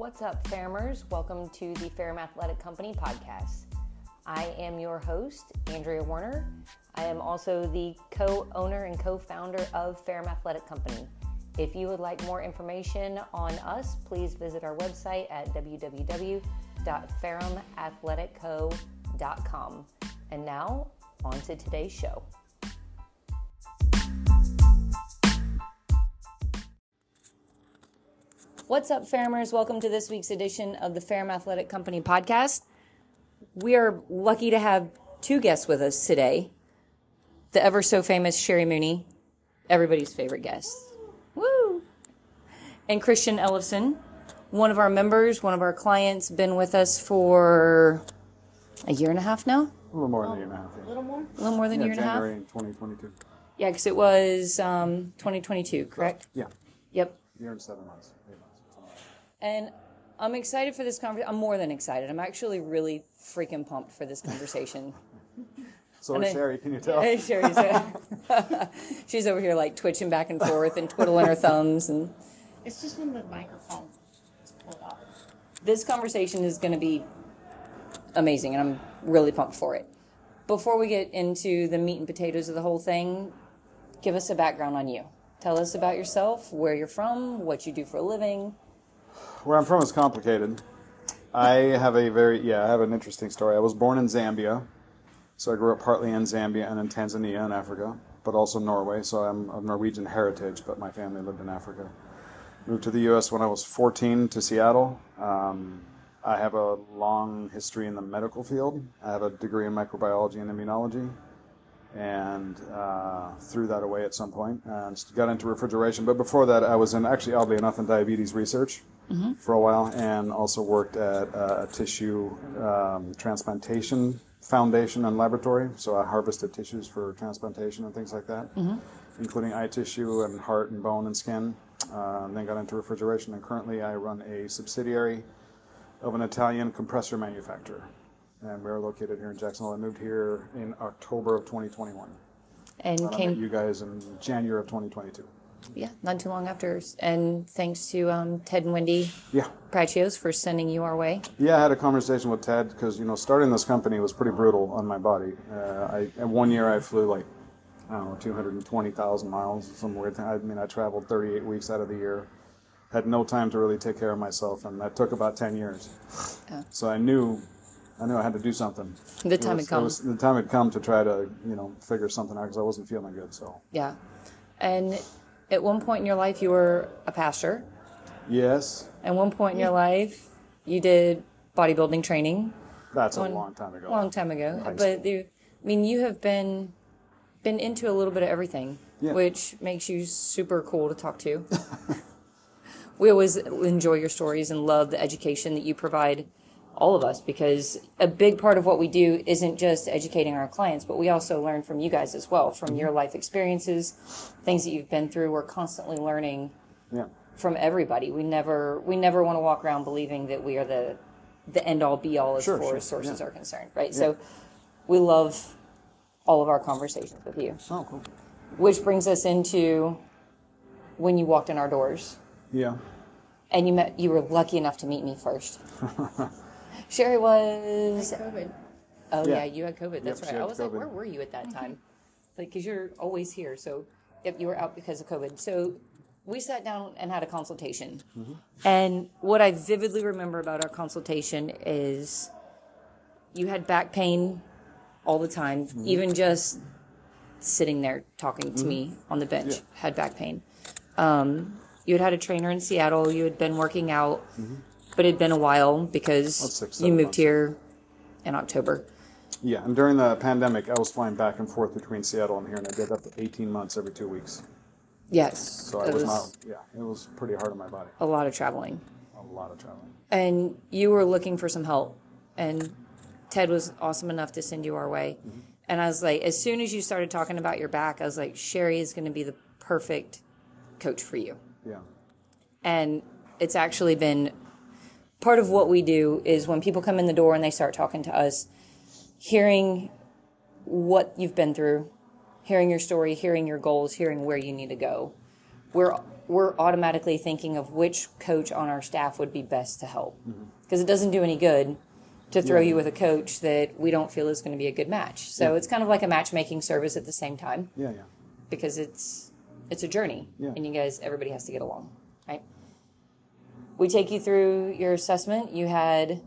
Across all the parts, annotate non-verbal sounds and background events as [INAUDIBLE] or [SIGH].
What's up, Fairmers? Welcome to the Ferrum Athletic Company podcast. I am your host, Andrea Warner. I am also the co owner and co founder of Ferrum Athletic Company. If you would like more information on us, please visit our website at www.ferrumathleticco.com. And now, on to today's show. What's up, Farmers? Welcome to this week's edition of the Ferrum Athletic Company podcast. We are lucky to have two guests with us today. The ever so famous Sherry Mooney, everybody's favorite guest. Woo! And Kristian Ellefsen, one of our members, one of our clients, been with us for a year and a half now. A little more than a year and a half. Yeah. A little more? A little more than a Yeah, year and a half? January 2022. Yeah, because it was um, 2022, correct? Yeah, Yep. year and seven months. Eight months. something like that. And I'm excited for this conversation. I'm more than excited. I'm actually really freaking pumped for this conversation. [LAUGHS] So And is I- Sherry, can you tell? Hey, Sherry's [LAUGHS] she's over here like twitching back and forth and twiddling her thumbs. And It's just when the microphone is pulled up. this conversation is going to be amazing, and I'm really pumped for it. Before we get into the meat and potatoes of the whole thing, give us a background on you. Tell us about yourself, where you're from, what you do for a living. Where I'm from is complicated. I have a very, yeah, I have an interesting story. I was born in Zambia. So I grew up partly in Zambia and in Tanzania in Africa, but also Norway. So I'm of Norwegian heritage, but my family lived in Africa. Moved to the U.S. when I was 14 to Seattle. Um, I have a long history in the medical field. I have a degree in microbiology and immunology, and uh, threw that away at some point and got into refrigeration. But before that, I was in actually oddly enough in diabetes research for a while, and also worked at a tissue um, transplantation foundation and laboratory. So I harvested tissues for transplantation and things like that, including eye tissue and heart and bone and skin. Uh, and then got into refrigeration, and currently I run a subsidiary of an Italian compressor manufacturer. And we're located here in Jacksonville. I moved here in October of 2021. And And I met came, you guys in January of 2022. Yeah, not too long after. And thanks to um, Ted and Wendy Yeah. Prachios for sending you our way. Yeah, I had a conversation with Ted because, you know, starting this company was pretty brutal on my body. Uh, I, one year I flew like, I don't know, 220,000 miles, some weird thing. I mean, I traveled 38 weeks out of the year. Had no time to really take care of myself, and that took about 10 years. Yeah. So I knew, I knew I had to do something. The It time was- had come. It was, the time had come to try to, you know, figure something out because I wasn't feeling good. So Yeah. And at one point in your life, you were a pastor. yes, At one point in your life, you did bodybuilding training. that's a long time ago. Long time ago. High But you, I mean, you have been been into a little bit of everything, Yeah. which makes you super cool to talk to. [LAUGHS] we always enjoy your stories and love the education that you provide all of us because a big part of what we do isn't just educating our clients, but we also learn from you guys as well, from your life experiences, things that you've been through. We're constantly learning Yeah. from everybody. We never we never want to walk around believing that we are the the end all be all as Sure, far sure, as sources yeah. are concerned, right? So we love all of our conversations with you. Oh, cool. Which brings us into when you walked in our doors Yeah. and you met you were lucky enough to meet me first. [LAUGHS] Sherry was COVID. Oh yeah, Yeah. you had COVID. That's Yep, right. I had was like, where were you at that time? Like, because you're always here. So, yep, you were out because of COVID. So, we sat down and had a consultation. Mm-hmm. And what I vividly remember about our consultation is you had back pain all the time, Mm-hmm. even just sitting there talking to me on the bench Yeah. had back pain. Um, you had had a trainer in Seattle. You had been working out, but it had been a while because Mm-hmm. Six, you seven moved months. here in October. Yeah, and during the pandemic, I was flying back and forth between Seattle and here, and I did that for 18 months every two weeks. Yes. So I it was not, yeah, it was pretty hard on my body. a lot of traveling. A lot of traveling. And you were looking for some help. And Ted was awesome enough to send you our way. And I was like, as soon as you started talking about your back, I was like, Sherry is going to be the perfect coach for you. Yeah. And it's actually been part of what we do is when people come in the door and they start talking to us, hearing what you've been through, hearing your story, hearing your goals, hearing where you need to go, we're we're automatically thinking of which coach on our staff would be best to help mm-hmm. because it doesn't do any good to throw Yeah. you with a coach that we don't feel is going to be a good match. So Yeah. it's kind of like a matchmaking service at the same time Yeah, yeah. because it's it's a journey Yeah. and you guys everybody has to get along right we take you through your assessment. You had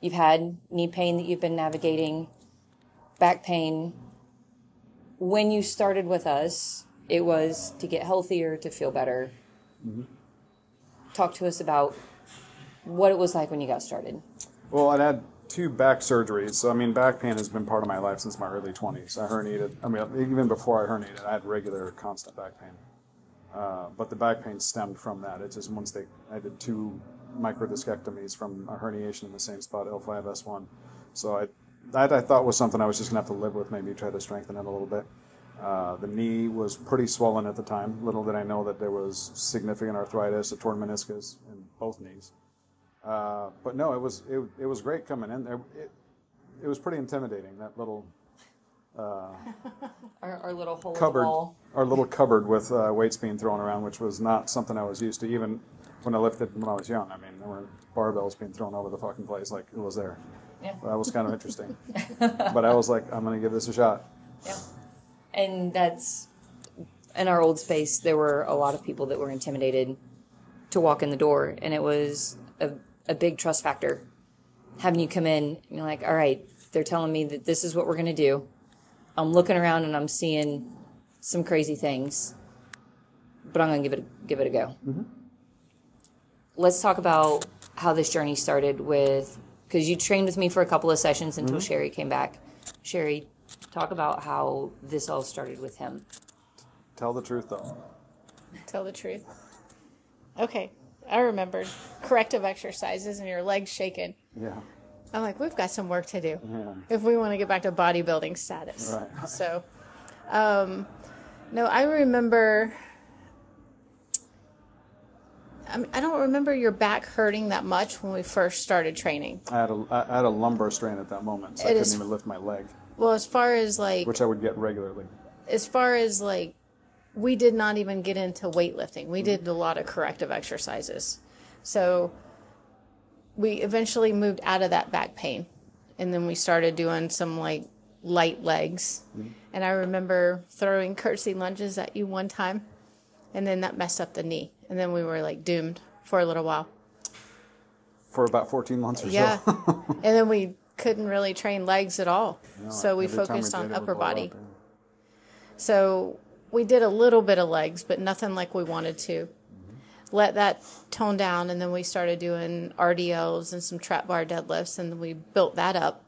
you've had knee pain that you've been navigating back pain. When you started with us it was to get healthier to feel better. Mm-hmm. Talk to us about what it was like when you got started. Well, I'd had two back surgeries, so I mean, back pain has been part of my life since my early 20s. I herniated, I mean, even before I herniated, I had regular, constant back pain. Uh, but the back pain stemmed from that. It's just once they, I did two microdiscectomies from a herniation in the same spot, L5, S1. So I, that I thought was something I was just to have to live with, maybe try to strengthen it a little bit. Uh, the knee was pretty swollen at the time. Little did I know that there was significant arthritis, a torn meniscus in both knees. Uh, but no, it was it, it was great coming in there. It, it was pretty intimidating that little our, our little hole cupboard, our little cupboard with uh, weights being thrown around, which was not something I was used to. Even when I lifted when I was young, I mean, there were barbells being thrown over the fucking place like it was there. Yeah. That was kind of interesting. [LAUGHS] but I was like, I'm gonna give this a shot. Yeah. And that's in our old space, there were a lot of people that were intimidated to walk in the door, and it was a, a big trust factor. Having you come in, and you're like, all right, they're telling me that this is what we're going to do. I'm looking around and I'm seeing some crazy things, but I'm going to give it give it a go. Mm-hmm. Let's talk about how this journey started with because you trained with me for a couple of sessions until mm-hmm. Sherry came back. Sherry, talk about how this all started with him. Tell the truth though. Tell the truth. Okay, I remembered corrective exercises and your legs shaking. Yeah. I'm like, we've got some work to do Yeah. if we want to get back to bodybuilding status. Right. So, um, no, I remember. I, don't remember your back hurting that much when we first started training. I had a I had a lumbar strain at that moment, so I couldn't is- even lift my leg, Well, as far as like, which I would get regularly. as far as like, we did not even get into weightlifting. We did a lot of corrective exercises. So we eventually moved out of that back pain. And then we started doing some like light legs. Mm-hmm. And I remember throwing curtsy lunges at you one time. And then that messed up the knee. And then we were like doomed for a little while. For about 14 months or Yeah. so. [LAUGHS] and then we couldn't really train legs at all. No, so we focused did, on it upper body. up, yeah. So we did a little bit of legs, but nothing like we wanted to. Let that tone down, and then we started doing RDLs and some trap bar deadlifts, and we built that up.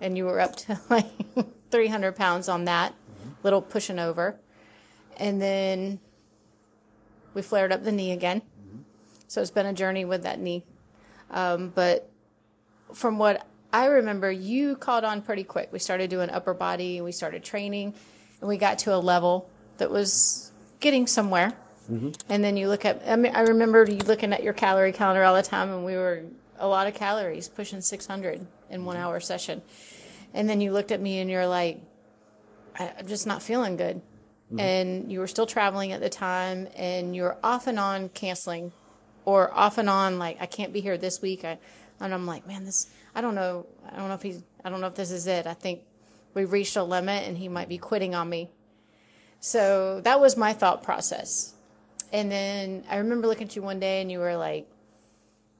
And you were up to [LAUGHS] like 300 pounds on that, little pushing over. And then we flared up the knee again. So it's been a journey with that knee. Um, but from what I remember, you caught on pretty quick. We started doing upper body, we started training, and we got to a level that was getting somewhere. Mm-hmm. And then you look at, I mean, I remember you looking at your calorie counter all the time, and we were a lot of calories, pushing 600 in one mm-hmm. hour session. And then you looked at me and you're like, I'm just not feeling good. Mm-hmm. And you were still traveling at the time, and you were off and on canceling, or off and on like I can't be here this week. I, and I'm like, man, this I don't know. I don't know if he's. I don't know if this is it. I think we reached a limit, and he might be quitting on me. So that was my thought process. And then I remember looking at you one day, and you were like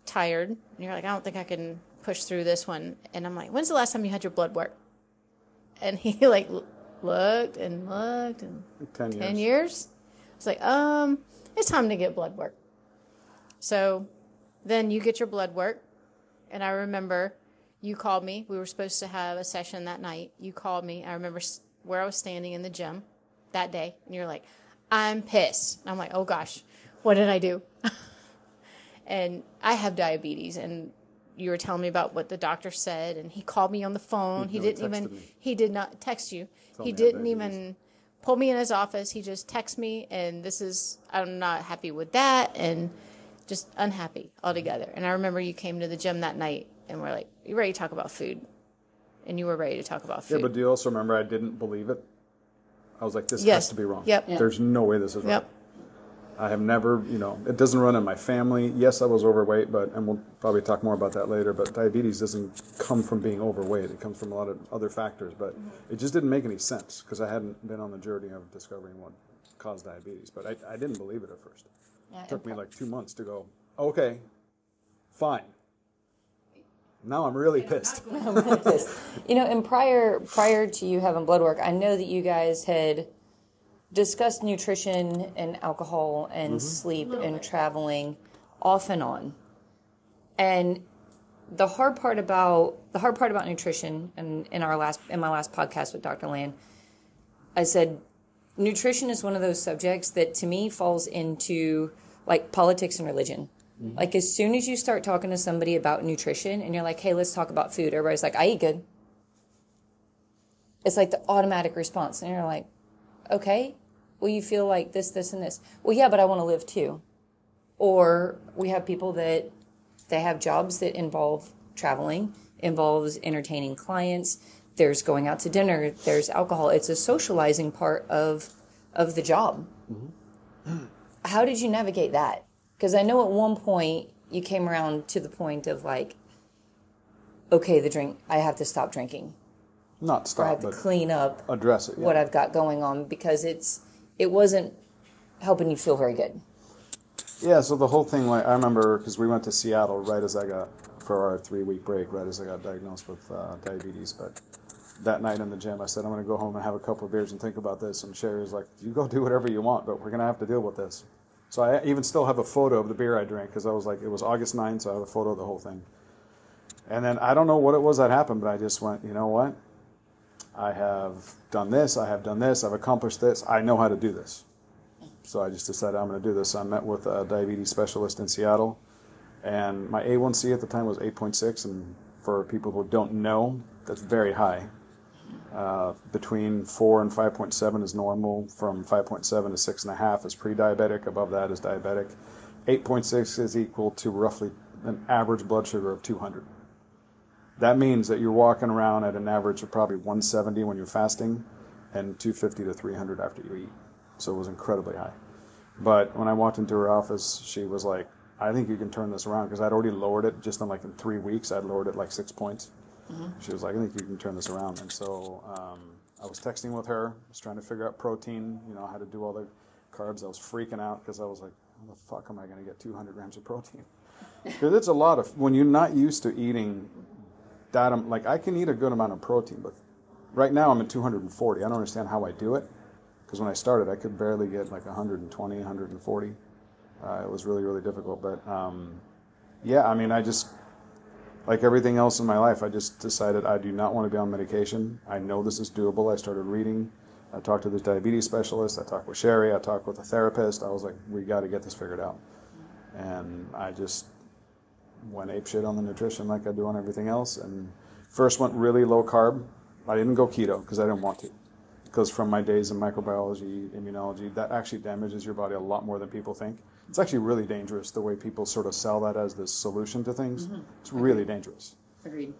tired, and you're like, I don't think I can push through this one. And I'm like, when's the last time you had your blood work? And he [LAUGHS] like looked and looked and 10 years. 10 years. It's like, um, it's time to get blood work. So then you get your blood work. And I remember you called me. We were supposed to have a session that night. You called me. I remember where I was standing in the gym that day. And you're like, I'm pissed. I'm like, oh gosh, what did I do? [LAUGHS] and I have diabetes. And you were telling me about what the doctor said. And he called me on the phone. He No, didn't even, me. he did not text you. Told he me I had didn't even pull me in his office. He just texted me, and this is I'm not happy with that, and just unhappy altogether. And I remember you came to the gym that night, and we're like, "You ready to talk about food?" And you were ready to talk about food. Yeah, but do you also remember I didn't believe it? I was like, this Yes. has to be wrong. Yep. Yeah. There's no way this is right. yep. I have never, you know, it doesn't run in my family. Yes, I was overweight, but, and we'll probably talk more about that later, but diabetes doesn't come from being overweight. It comes from a lot of other factors, but mm-hmm. it just didn't make any sense because I hadn't been on the journey of discovering what caused diabetes. But I, I didn't believe it at first. Yeah, It took and me like two months to go, okay, fine. Now I'm really pissed. [LAUGHS] You know, and prior prior to you having blood work, I know that you guys had discussed nutrition and alcohol and mm-hmm. sleep and traveling off and on. And the hard part about the hard part about nutrition and in our last in my last podcast with Dr. Land, I said nutrition is one of those subjects that to me falls into like politics and religion. Mm-hmm. Like as soon as you start talking to somebody about nutrition and you're like, "Hey, let's talk about food." Everybody's like, "I eat good." It's like the automatic response and you're like, "Okay, well you feel like this this and this." Well, yeah, but I want to live too. Or we have people that they have jobs that involve traveling, involves entertaining clients, there's going out to dinner, there's alcohol. It's a socializing part of of the job. Mm-hmm. How did you navigate that? Because I know at one point you came around to the point of like, okay, the drink, I have to stop drinking. Not stop, I have to but clean up address it. Yeah. what I've got going on because it's it wasn't helping you feel very good. Yeah, so the whole thing, like I remember, because we went to Seattle right as I got for our three-week break, right as I got diagnosed with uh, diabetes. But that night in the gym, I said I'm going to go home and have a couple of beers and think about this. And Sherry was like, "You go do whatever you want, but we're going to have to deal with this." So I even still have a photo of the beer I drank because I was like, it was August 9th, so I have a photo of the whole thing. And then I don't know what it was that happened, but I just went, you know what? I have done this, I have done this, I've accomplished this, I know how to do this. So I just decided I'm going to do this. I met with a diabetes specialist in Seattle, and my A1C at the time was 8.6. And for people who don't know, that's very high. Uh, between 4 and 5.7 is normal. From 5.7 to 6.5 is pre diabetic. Above that is diabetic. 8.6 is equal to roughly an average blood sugar of 200. That means that you're walking around at an average of probably 170 when you're fasting and 250 to 300 after you eat. So it was incredibly high. But when I walked into her office, she was like, I think you can turn this around because I'd already lowered it just in like in three weeks. I'd lowered it like six points. She was like, I think you can turn this around. And so um, I was texting with her, I was trying to figure out protein, you know, how to do all the carbs. I was freaking out because I was like, how the fuck am I going to get 200 grams of protein? [LAUGHS] Because it's a lot of, when you're not used to eating that, like I can eat a good amount of protein, but right now I'm at 240. I don't understand how I do it because when I started, I could barely get like 120, 140. Uh, it was really, really difficult. But um, yeah, I mean, I just, like everything else in my life, I just decided I do not want to be on medication. I know this is doable. I started reading. I talked to this diabetes specialist. I talked with Sherry. I talked with a therapist. I was like, we got to get this figured out. And I just went ape shit on the nutrition like I do on everything else. And first went really low carb. I didn't go keto because I didn't want to. Because from my days in microbiology, immunology, that actually damages your body a lot more than people think. It's actually really dangerous the way people sort of sell that as the solution to things. It's really dangerous. Agreed.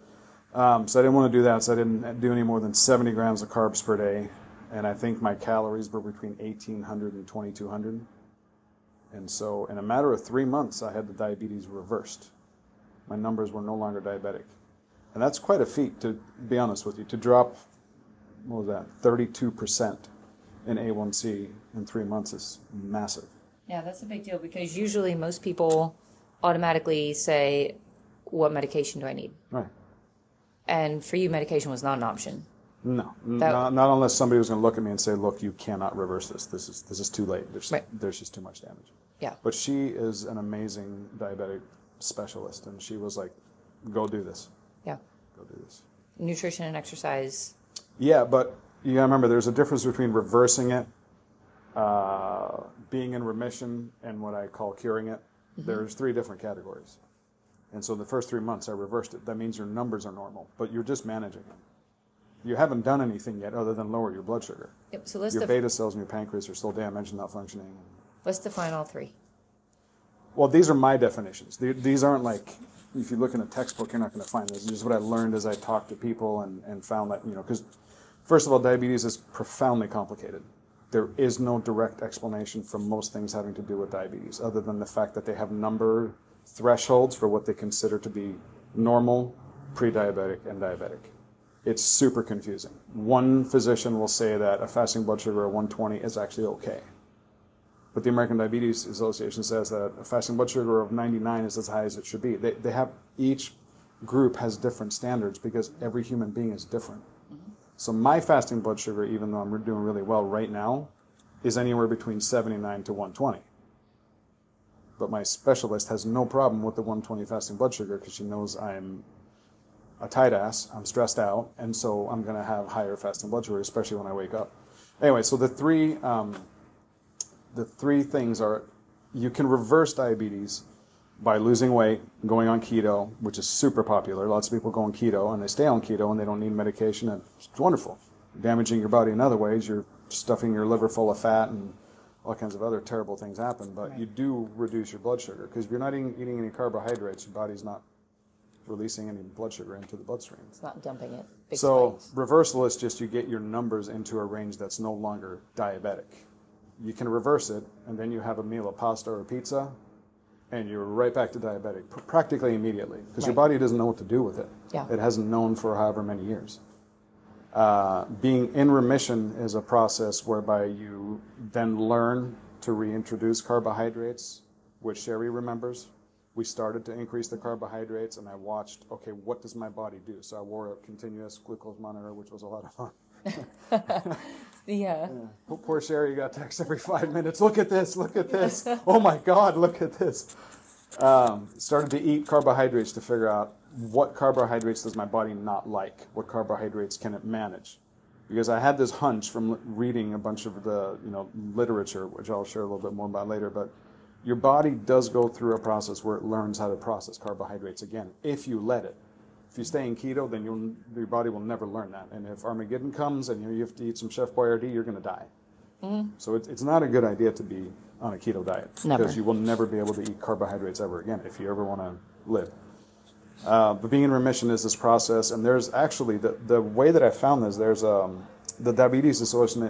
Um, so I didn't want to do that. So I didn't do any more than 70 grams of carbs per day. And I think my calories were between 1,800 and 2,200. And so in a matter of three months, I had the diabetes reversed. My numbers were no longer diabetic. And that's quite a feat, to be honest with you, to drop, what was that, 32% in A1C in three months is massive. Yeah, that's a big deal because usually most people automatically say, "What medication do I need?" Right. And for you, medication was not an option. No, That- not, not unless somebody was going to look at me and say, "Look, you cannot reverse this. This is this is too late. There's Right. there's just too much damage." Yeah. But she is an amazing diabetic specialist, and she was like, "Go do this. Yeah. Go do this." Nutrition and exercise. Yeah, but you got to remember, there's a difference between reversing it, uh, being in remission, and what I call curing it. There's three different categories, and so the first three months I reversed it. That means your numbers are normal, but you're just managing them. You haven't done anything yet other than lower your blood sugar. Yep. So let's your beta cells in your pancreas are still damaged and not functioning. let's define all three. Well, these are my definitions. These aren't like, if you look in a textbook, you're not going to find this. This is what I learned as I talked to people and, and found that, you know, because first of all, diabetes is profoundly complicated. There is no direct explanation for most things having to do with diabetes, other than the fact that they have number thresholds for what they consider to be normal, pre-diabetic, and diabetic. It's super confusing. One physician will say that a fasting blood sugar of 120 is actually okay. But the American Diabetes Association says that a fasting blood sugar of 99 is as high as it should be. They, they have each group has different standards because every human being is different. So my fasting blood sugar, even though I'm doing really well right now, is anywhere between 79 to 120. But my specialist has no problem with the 120 fasting blood sugar because she knows I'm a tight ass, I'm stressed out, and so I'm going to have higher fasting blood sugar, especially when I wake up. Anyway, so the three um, the three things are you can reverse diabetes by losing weight, going on keto, which is super popular. Lots of people go on keto and they stay on keto and they don't need medication. And it's wonderful. Damaging your body in other ways. You're stuffing your liver full of fat and all kinds of other terrible things happen. But right. you do reduce your blood sugar because if you're not eating, eating any carbohydrates, your body's not releasing any blood sugar into the bloodstream. It's not dumping it. so spikes. reversal is just you get your numbers into a range that's no longer diabetic. You can reverse it, and then you have a meal of pasta or pizza, and you're right back to diabetic practically immediately because right. your body doesn't know what to do with it. Yeah. It hasn't known for however many years. Uh, being in remission is a process whereby you then learn to reintroduce carbohydrates, which Sherry remembers. We started to increase the carbohydrates, and I watched, okay, what does my body do? So I wore a continuous glucose monitor, which was a lot of fun. [LAUGHS] Yeah. yeah. Poor Sherry got text every five minutes. Look at this. Look at this. [LAUGHS] oh my God. Look at this. Um, started to eat carbohydrates to figure out what carbohydrates does my body not like. What carbohydrates can it manage? Because I had this hunch from reading a bunch of the you know literature, which I'll share a little bit more about later. But your body does go through a process where it learns how to process carbohydrates again, if you let it. If you stay in keto, then your body will never learn that. And if Armageddon comes and you have to eat some Chef Boyardee, you're going to die. Mm-hmm. So it, it's not a good idea to be on a keto diet because you will never be able to eat carbohydrates ever again if you ever want to live. Uh, but being in remission is this process, and there's actually the, the way that I found this. There's um, the Diabetes Association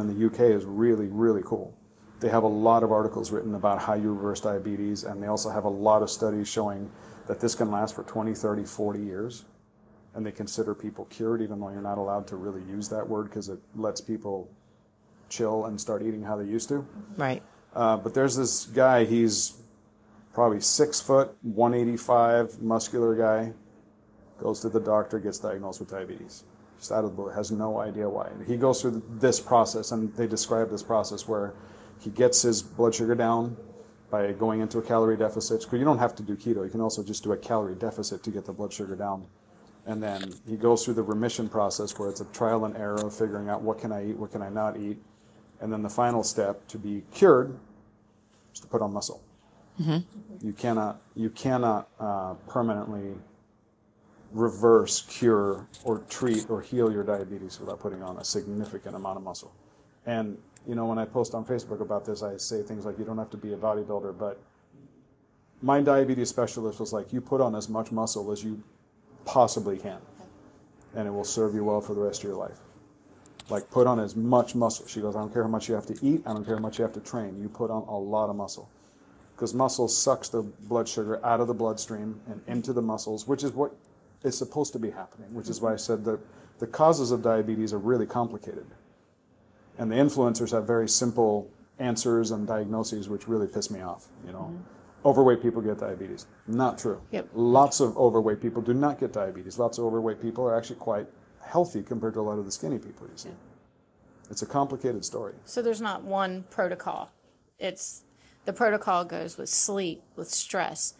in the UK is really really cool. They have a lot of articles written about how you reverse diabetes, and they also have a lot of studies showing that this can last for 20, 30, 40 years. And they consider people cured, even though you're not allowed to really use that word because it lets people chill and start eating how they used to. Right. Uh, but there's this guy, he's probably six foot, 185, muscular guy, goes to the doctor, gets diagnosed with diabetes. Just out of the blue, has no idea why. He goes through this process, and they describe this process where he gets his blood sugar down, by going into a calorie deficit. Because you don't have to do keto. You can also just do a calorie deficit to get the blood sugar down. And then he goes through the remission process where it's a trial and error of figuring out what can I eat, what can I not eat. And then the final step to be cured is to put on muscle. Mm-hmm. You cannot, you cannot uh, permanently reverse, cure, or treat or heal your diabetes without putting on a significant amount of muscle. And you know, when I post on Facebook about this, I say things like, you don't have to be a bodybuilder, but my diabetes specialist was like, you put on as much muscle as you possibly can, and it will serve you well for the rest of your life. Like, put on as much muscle. She goes, I don't care how much you have to eat, I don't care how much you have to train. You put on a lot of muscle. Because muscle sucks the blood sugar out of the bloodstream and into the muscles, which is what is supposed to be happening, which is why I said that the causes of diabetes are really complicated. And the influencers have very simple answers and diagnoses, which really piss me off. You know, mm-hmm. overweight people get diabetes. Not true. Yep. Lots of overweight people do not get diabetes. Lots of overweight people are actually quite healthy compared to a lot of the skinny people you see. Yeah. It's a complicated story. So there's not one protocol. It's the protocol goes with sleep, with stress,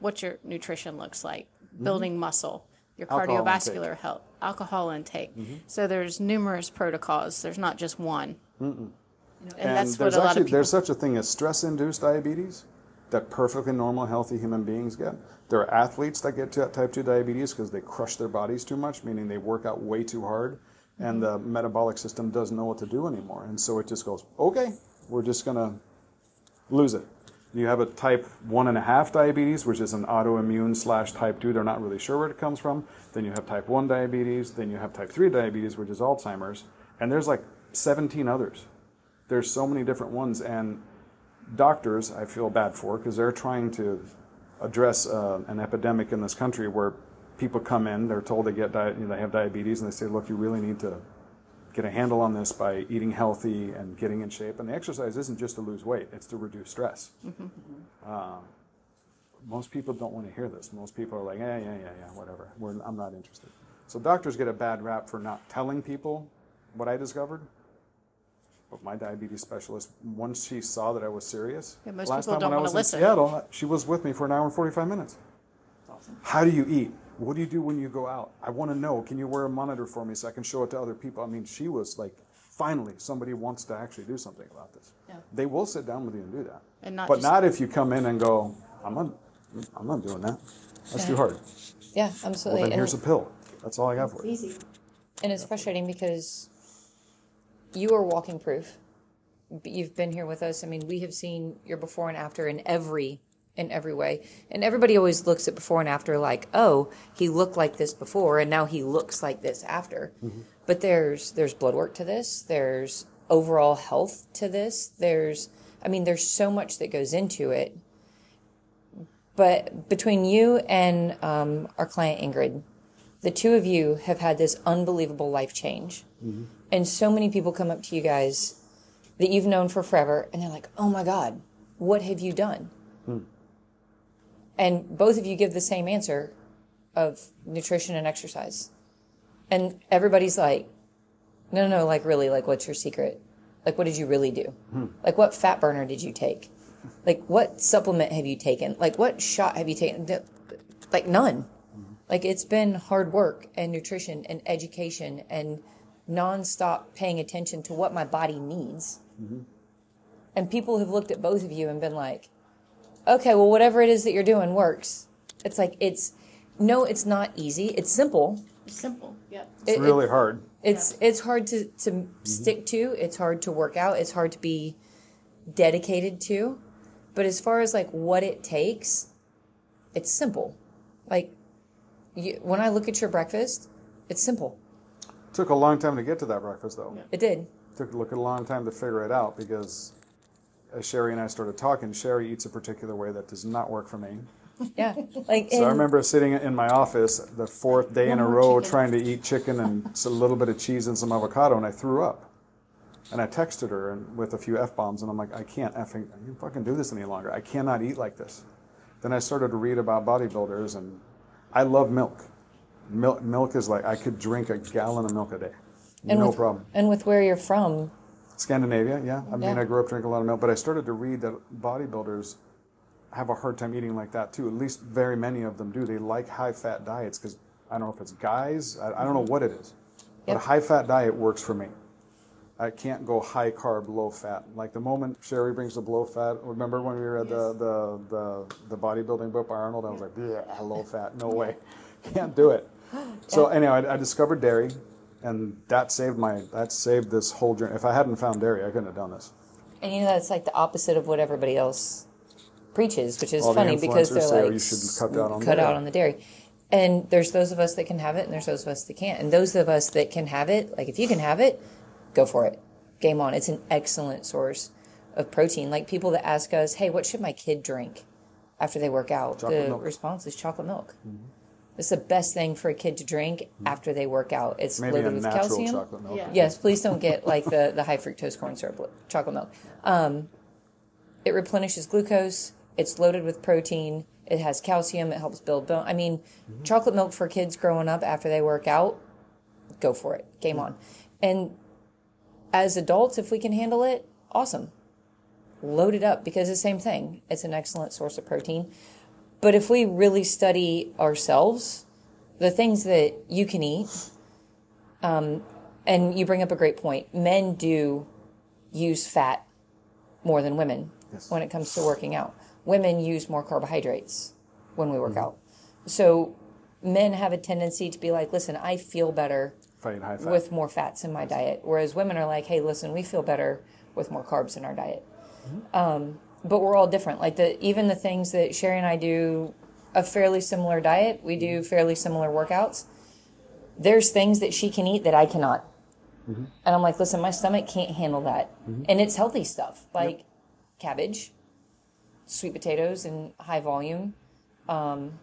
what your nutrition looks like, mm-hmm. building muscle, your alcohol cardiovascular health, alcohol intake. Mm-hmm. So there's numerous protocols. There's not just one. Mm-mm. And, and, that's what a lot actually, of people... There's such a thing as stress-induced diabetes that perfectly normal, healthy human beings get. There are athletes that get type 2 diabetes because they crush their bodies too much, meaning they work out way too hard, mm-hmm. and the metabolic system doesn't know what to do anymore. And so it just goes, okay, we're just going to lose it. You have a type one and a half diabetes, which is an autoimmune slash type two. They're not really sure where it comes from. Then you have type one diabetes. Then you have type three diabetes, which is Alzheimer's. And there's like 17 others. there's so many different ones, and doctors I feel bad for because they're trying to address uh, an epidemic in this country where people come in, they're told they get di- you know, they have diabetes, and they say, look, you really need to get a handle on this by eating healthy and getting in shape. And the exercise isn't just to lose weight; it's to reduce stress. Uh, most people don't want to hear this. Most people are like, yeah, yeah, yeah, yeah, whatever. We're, I'm not interested. So doctors get a bad rap for not telling people what I discovered. But my diabetes specialist, once she saw that I was serious, Yeah, most last people time don't when I was listen. in Seattle, she was with me for an hour and 45 minutes. Awesome. How do you eat? What do you do when you go out? I want to know. Can you wear a monitor for me so I can show it to other people? I mean, she was like, finally, somebody wants to actually do something about this. Yeah. They will sit down with you and do that. And not but not if you come in and go, I'm not, I'm not doing that. That's too hard. Yeah, absolutely. Well, then And- here's a pill. That's all I got for you. easy. And it's frustrating because you are walking proof. You've been here with us. I mean, we have seen your before and after in every in every way. And everybody always looks at before and after like, "Oh, he looked like this before and now he looks like this after." Mm-hmm. But there's there's blood work to this. There's overall health to this. There's I mean, there's so much that goes into it. But between you and um, our client Ingrid, the two of you have had this unbelievable life change. Mm-hmm. And so many people come up to you guys that you've known for forever and they're like, oh my God, what have you done? Hmm. And both of you give the same answer of nutrition and exercise. And everybody's like, no, no, no, like really, like what's your secret? Like what did you really do? Hmm. Like what fat burner did you take? Like what supplement have you taken? Like what shot have you taken? Like none. Hmm. Like it's been hard work and nutrition and education and nonstop paying attention to what my body needs. Mm-hmm. And people have looked at both of you and been like, okay, well, whatever it is that you're doing works. It's like, it's, no, it's not easy. It's simple. It's simple. Yep. It's It- really hard. It's, it's hard to, to mm-hmm. stick to. It's hard to work out. It's hard to be dedicated to. But as far as like what it takes, it's simple. Like, you, when I look at your breakfast, it's simple. Took a long time to get to that breakfast, though. It did. Took a look a long time to figure it out because as Sherry and I started talking, Sherry eats a particular way that does not work for me. Yeah. Like, So I remember sitting in my office the fourth day in a row chicken. trying to eat chicken and a little bit of cheese and some avocado, and I threw up. And I texted her and with a few f bombs, and I'm like, I can't effing, I can't fucking do this any longer. I cannot eat like this. Then I started to read about bodybuilders, and I love milk. Milk, milk is like I could drink a gallon of milk a day, and no with, problem. And with where you're from, Scandinavia, yeah. I mean, Yeah. I grew up drinking a lot of milk, but I started to read that bodybuilders have a hard time eating like that too. At least very many of them do. They like high fat diets because I don't know if it's guys, I, I don't know what it is, but Yep. a high fat diet works for me. I can't go high carb, low fat. Like the moment Sherry brings the low fat, remember when we read at the, the, the, the bodybuilding book by Arnold? I was like, [LAUGHS] yeah, low fat, no way. [LAUGHS] Can't do it. [GASPS] So anyway, I, I discovered dairy, and that saved my that saved this whole journey. If I hadn't found dairy, I couldn't have done this. and you know that's like the opposite of what everybody else preaches, which is All the funny because they're "Oh, like you should cut down on cut dairy." out on the dairy. And there's those of us that can have it, and there's those of us that can't. And those of us that can have it, like if you can have it, go for it. Game on. It's an excellent source of protein. Like people that ask us, "Hey, what should my kid drink after they work out?" Chocolate the milk. response is chocolate milk. Mm-hmm. It's the best thing for a kid to drink mm. after they work out. It's Maybe a loaded with natural calcium. chocolate milk. Yeah. Yes, please don't get like the, the high fructose corn syrup chocolate milk. Um, it replenishes glucose. It's loaded with protein. It has calcium. It helps build bone. I mean, mm-hmm. chocolate milk for kids growing up after they work out, go for it. Game mm. on. And as adults, if we can handle it, awesome. Load it up because it's the same thing. It's an excellent source of protein. But if we really study ourselves, the things that you can eat, um, and you bring up a great point. Men do use fat more than women Yes. when it comes to working out. Women use more carbohydrates when we work mm-hmm. out. So men have a tendency to be like, listen, I feel better If I eat high fat. with more fats in my diet. Whereas women are like, hey, listen, we feel better with more carbs in our diet. Mm-hmm. Um, but we're all different. Like the even the things that Sherry and I do a fairly similar diet. We do fairly similar workouts. There's things that she can eat that I cannot. Mm-hmm. And I'm like, listen, my stomach can't handle that. And it's healthy stuff like cabbage, sweet potatoes in high volume. Um,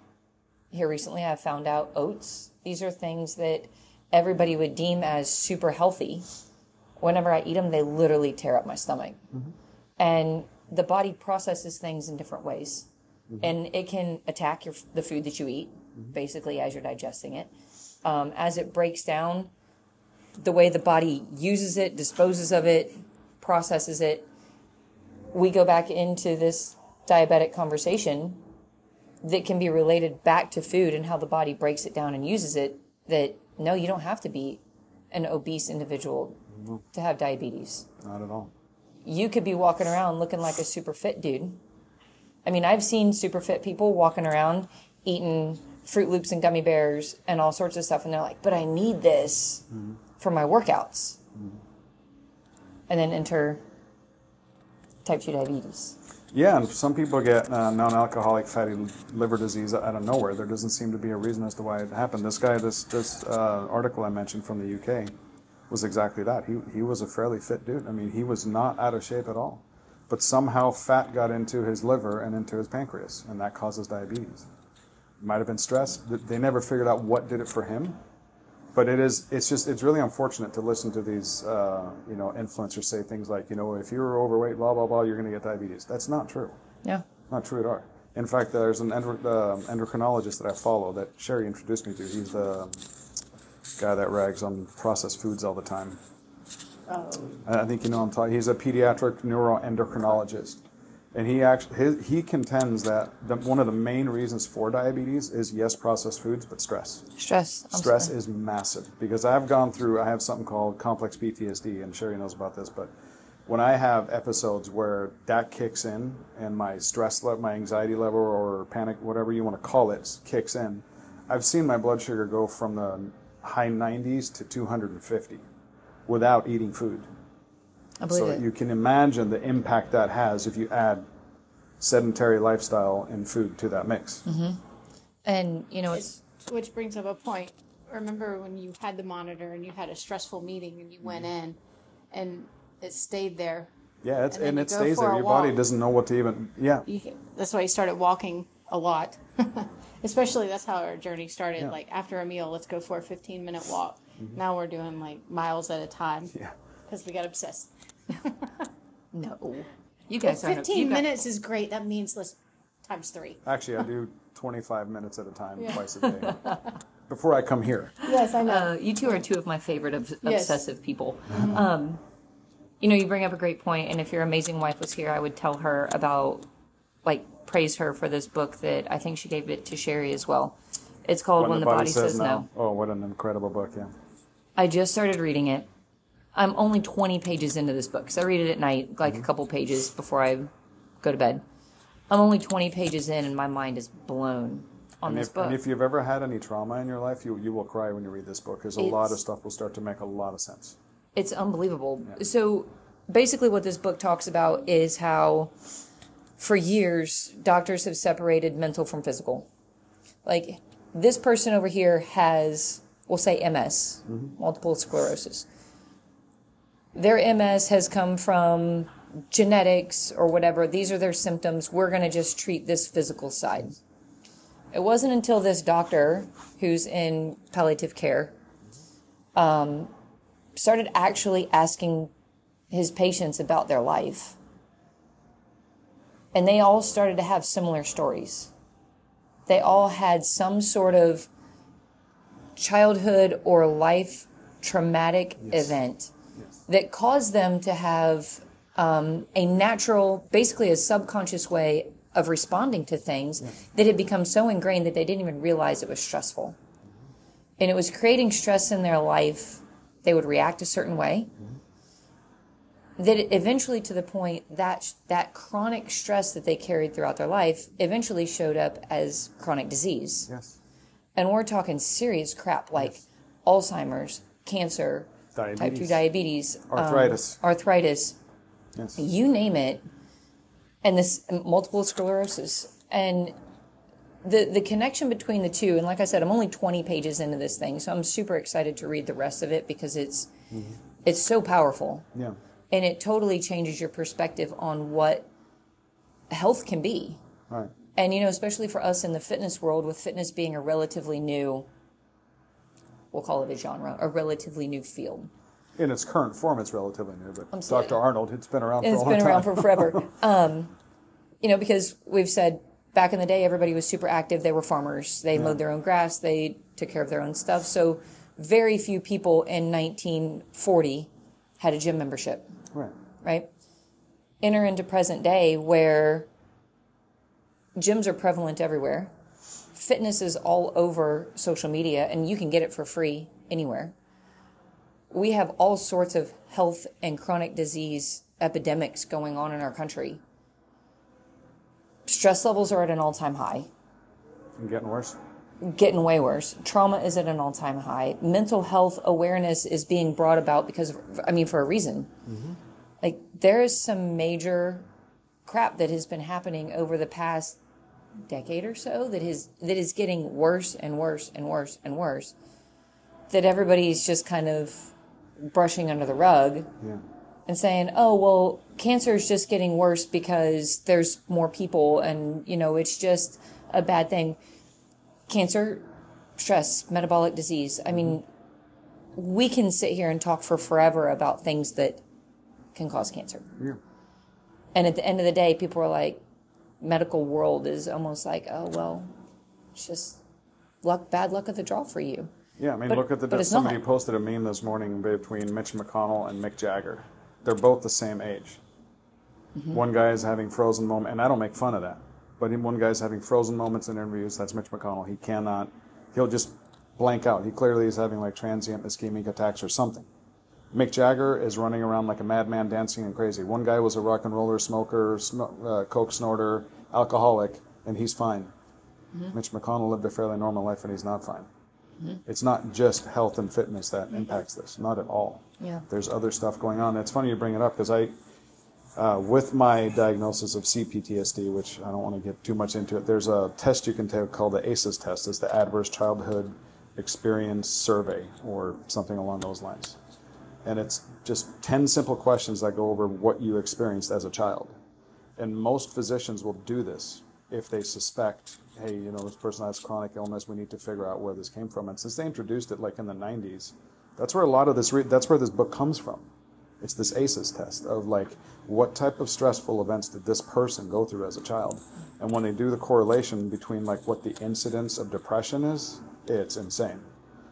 here recently, I found out oats. These are things that everybody would deem as super healthy. Whenever I eat them, they literally tear up my stomach. And the body processes things in different ways. Mm-hmm. And it can attack your, the food that you eat, mm-hmm. basically, as you're digesting it. Um, as it breaks down, the way the body uses it, disposes of it, processes it, we go back into this diabetic conversation that can be related back to food and how the body breaks it down and uses it. That no, you don't have to be an obese individual mm-hmm. to have diabetes. Not at all. You could be walking around looking like a super fit dude. I mean, I've seen super fit people walking around eating Froot Loops and gummy bears and all sorts of stuff, and they're like, "But I need this for my workouts." And then enter type two diabetes. Yeah, and some people get uh, non-alcoholic fatty liver disease out of nowhere. There doesn't seem to be a reason as to why it happened. This guy, this this uh, article I mentioned from the UK, was exactly that. He he was a fairly fit dude. I mean, he was not out of shape at all, but somehow fat got into his liver and into his pancreas, and that causes diabetes. Might have been stress. Th- They never figured out what did it for him, but it is it's just it's really unfortunate to listen to these uh, you know influencers say things like you know if you're overweight blah blah blah you're going to get diabetes. That's not true. Yeah. Not true at all. In fact, there's an endo- uh, endocrinologist that I follow that Sherry introduced me to. He's the um, guy that rags on processed foods all the time. Oh. I I think you know I'm talking. He's a pediatric neuroendocrinologist, and he actually his, he contends that the, one of the main reasons for diabetes is yes, processed foods, but stress. Stress. I'm Stress sorry. is massive because I've gone through. I have something called complex PTSD, and Sherry knows about this. But when I have episodes where that kicks in and my stress level, my anxiety level, or panic, whatever you want to call it, kicks in, I've seen my blood sugar go from the high 90s to 250 without eating food. I believe So it. you can imagine the impact that has if you add sedentary lifestyle and food to that mix. Mm-hmm. and you know, it's Which brings up a point. Remember when you had the monitor and you had a stressful meeting and you went mm-hmm. in and it stayed there? Yeah, it's, And and, it stays there. a Your body doesn't know what to even. Yeah, You that's why you started walking a lot. [LAUGHS] Especially that's how our journey started. Yeah. Mm-hmm. Like after a meal, let's go for a 15 minute walk. Now we're doing like miles at a time yeah. because we got obsessed. [LAUGHS] no. You guys are 15 minutes is great. That means let's times three. Actually, I do [LAUGHS] 25 minutes at a time, twice a day, before I come here. Yes, I know. Uh, you two are two of my favorite ob- Yes. obsessive people. Um, you know, you bring up a great point, and if your amazing wife was here, I would tell her about, like, praise her for this book that I think she gave it to Sherry as well. It's called When, the, Body, Says, no. Oh, what an incredible book! Yeah. I just started reading it. I'm only 20 pages into this book because I read it at night, like a mm-hmm. couple pages before I go to bed. I'm only 20 pages in, and my mind is blown on And this if, book. and if you've ever had any trauma in your life, you you will cry when you read this book because a lot of stuff will start to make a lot of sense. It's unbelievable. So basically, what this book talks about is how, for years, doctors have separated mental from physical. Like, this person over here has, we'll say MS, mm-hmm. multiple sclerosis. Their MS has come from genetics or whatever. These are their symptoms. We're going to just treat this physical side. It wasn't until this doctor, who's in palliative care, um, started actually asking his patients about their life. And they all started to have similar stories. They all had some sort of childhood or life traumatic event that caused them to have um, a natural, basically a subconscious way of responding to things that had become so ingrained that they didn't even realize it was stressful. And it was creating stress in their life. They would react a certain way. That eventually, to the point that that chronic stress that they carried throughout their life, eventually showed up as chronic disease. Yes. And we're talking serious crap like Alzheimer's, cancer, type 2 Diabetes. diabetes, um, Arthritis. arthritis, Yes. you name it, and this multiple sclerosis. And the the connection between the two, and like I said, I'm only 20 pages into this thing, so I'm super excited to read the rest of it because it's It's so powerful. Yeah. And it totally changes your perspective on what health can be. Right. And, you know, especially for us in the fitness world, with fitness being a relatively new, we'll call it a genre, a relatively new field. In its current form, it's relatively new, but Absolutely. Dr. Arnold, it's been around for a long been around for forever. [LAUGHS] um, you know, because we've said back in the day, everybody was super active. They were farmers. They mowed their own grass. They took care of their own stuff. So very few people in 1940 had a gym membership, right. right? Enter into present day where gyms are prevalent everywhere. Fitness is all over social media and you can get it for free anywhere. We have all sorts of health and chronic disease epidemics going on in our country. Stress levels are at an all time high, And getting worse. Getting way worse. Trauma is at an all time high. Mental health awareness is being brought about because, of, I mean, for a reason. Mm-hmm. Like, there is some major crap that has been happening over the past decade or so that is that is getting worse and worse and worse and worse that everybody's just kind of brushing under the rug Yeah. and saying, "Oh, well, cancer is just getting worse because there's more people and, you know, it's just a bad thing." Cancer, stress, metabolic disease. I mean, we can sit here and talk for forever about things that can cause cancer. Yeah. And at the end of the day, people are like, medical world is almost like, "Oh, well, it's just luck, bad luck of the draw for you." Yeah, I mean, But- look at the. somebody not. posted a meme this morning between Mitch McConnell and Mick Jagger. They're both the same age. Mm-hmm. One guy is having frozen moment, and I don't make fun of that. But one guy's having frozen moments in interviews. That's Mitch McConnell. He cannot. He'll just blank out. He clearly is having like transient ischemic attacks or something. Mick Jagger is running around like a madman, dancing and crazy. One guy was a rock and roller, smoker, sno- uh, coke snorter, alcoholic, and he's fine. Mm-hmm. Mitch McConnell lived a fairly normal life, and he's not fine. It's not just health and fitness that impacts this, not at all. Yeah. There's other stuff going on. It's funny you bring it up because I, uh, with my diagnosis of CPTSD, which I don't want to get too much into it, there's a test you can take called the ACEs test. It's the Adverse Childhood Experience Survey or something along those lines. And it's just 10 simple questions that go over what you experienced as a child. And most physicians will do this if they suspect, hey, you know, this person has chronic illness. We need to figure out where this came from. And since they introduced it like in the 90s, that's where a lot of this. Re- that's where this book comes from. It's this ACEs test of like what type of stressful events did this person go through as a child, and when they do the correlation between like what the incidence of depression is, it's insane.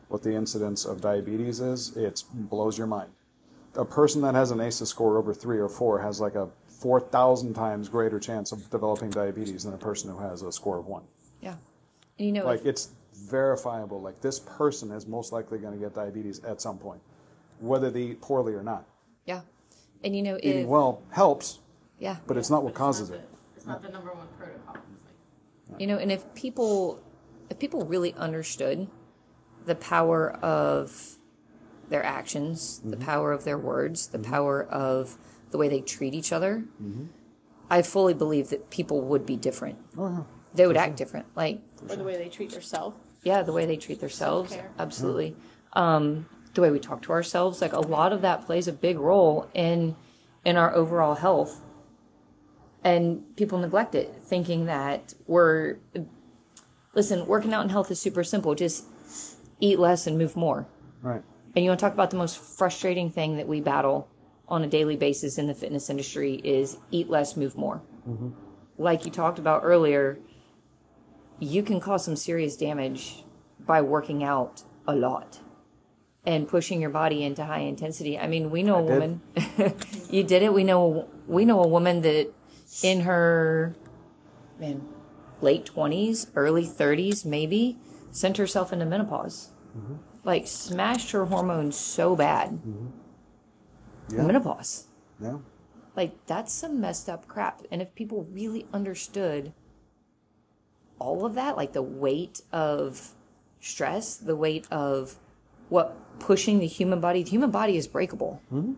What the incidence of diabetes is, it blows your mind a person that has an ACEs score over three or four has like a 4,000 times greater chance of developing diabetes than a person who has a score of one. Yeah. And you know, Like it's verifiable. Like this person is most likely going to get diabetes at some point, whether they eat poorly or not. Yeah. And you know, Eating if, well helps, yeah. but it's not what causes it. It's not the number one protocol. You know, and if people if people really understood the power of their actions, the mm-hmm. power of their words, the mm-hmm. power of the way they treat each other, mm-hmm. I fully believe that people would be different. Oh, yeah. They would act different. Like, Or the way they treat themselves. yeah, the way they treat themselves, Self-care. absolutely. Um, the way we talk to ourselves, like a lot of that plays a big role in in our overall health. And people neglect it, thinking that we're listen, working out and health is super simple. Just eat less and move more. Right. And you want to talk about the most frustrating thing that we battle on a daily basis in the fitness industry is eat less, move more. Mm-hmm. Like you talked about earlier, you can cause some serious damage by working out a lot and pushing your body into high intensity. I mean, we know a did. woman. [LAUGHS] you did it. We know. We know a woman that in her man late twenties, early thirties, maybe sent herself into menopause. Mm-hmm. Like smashed her hormones so bad. Mm-hmm. Yeah. Menopause. Yeah. Like that's some messed up crap. And if people really understood all of that, like the weight of stress, the weight of what pushing the human body, the human body is breakable. Hmm?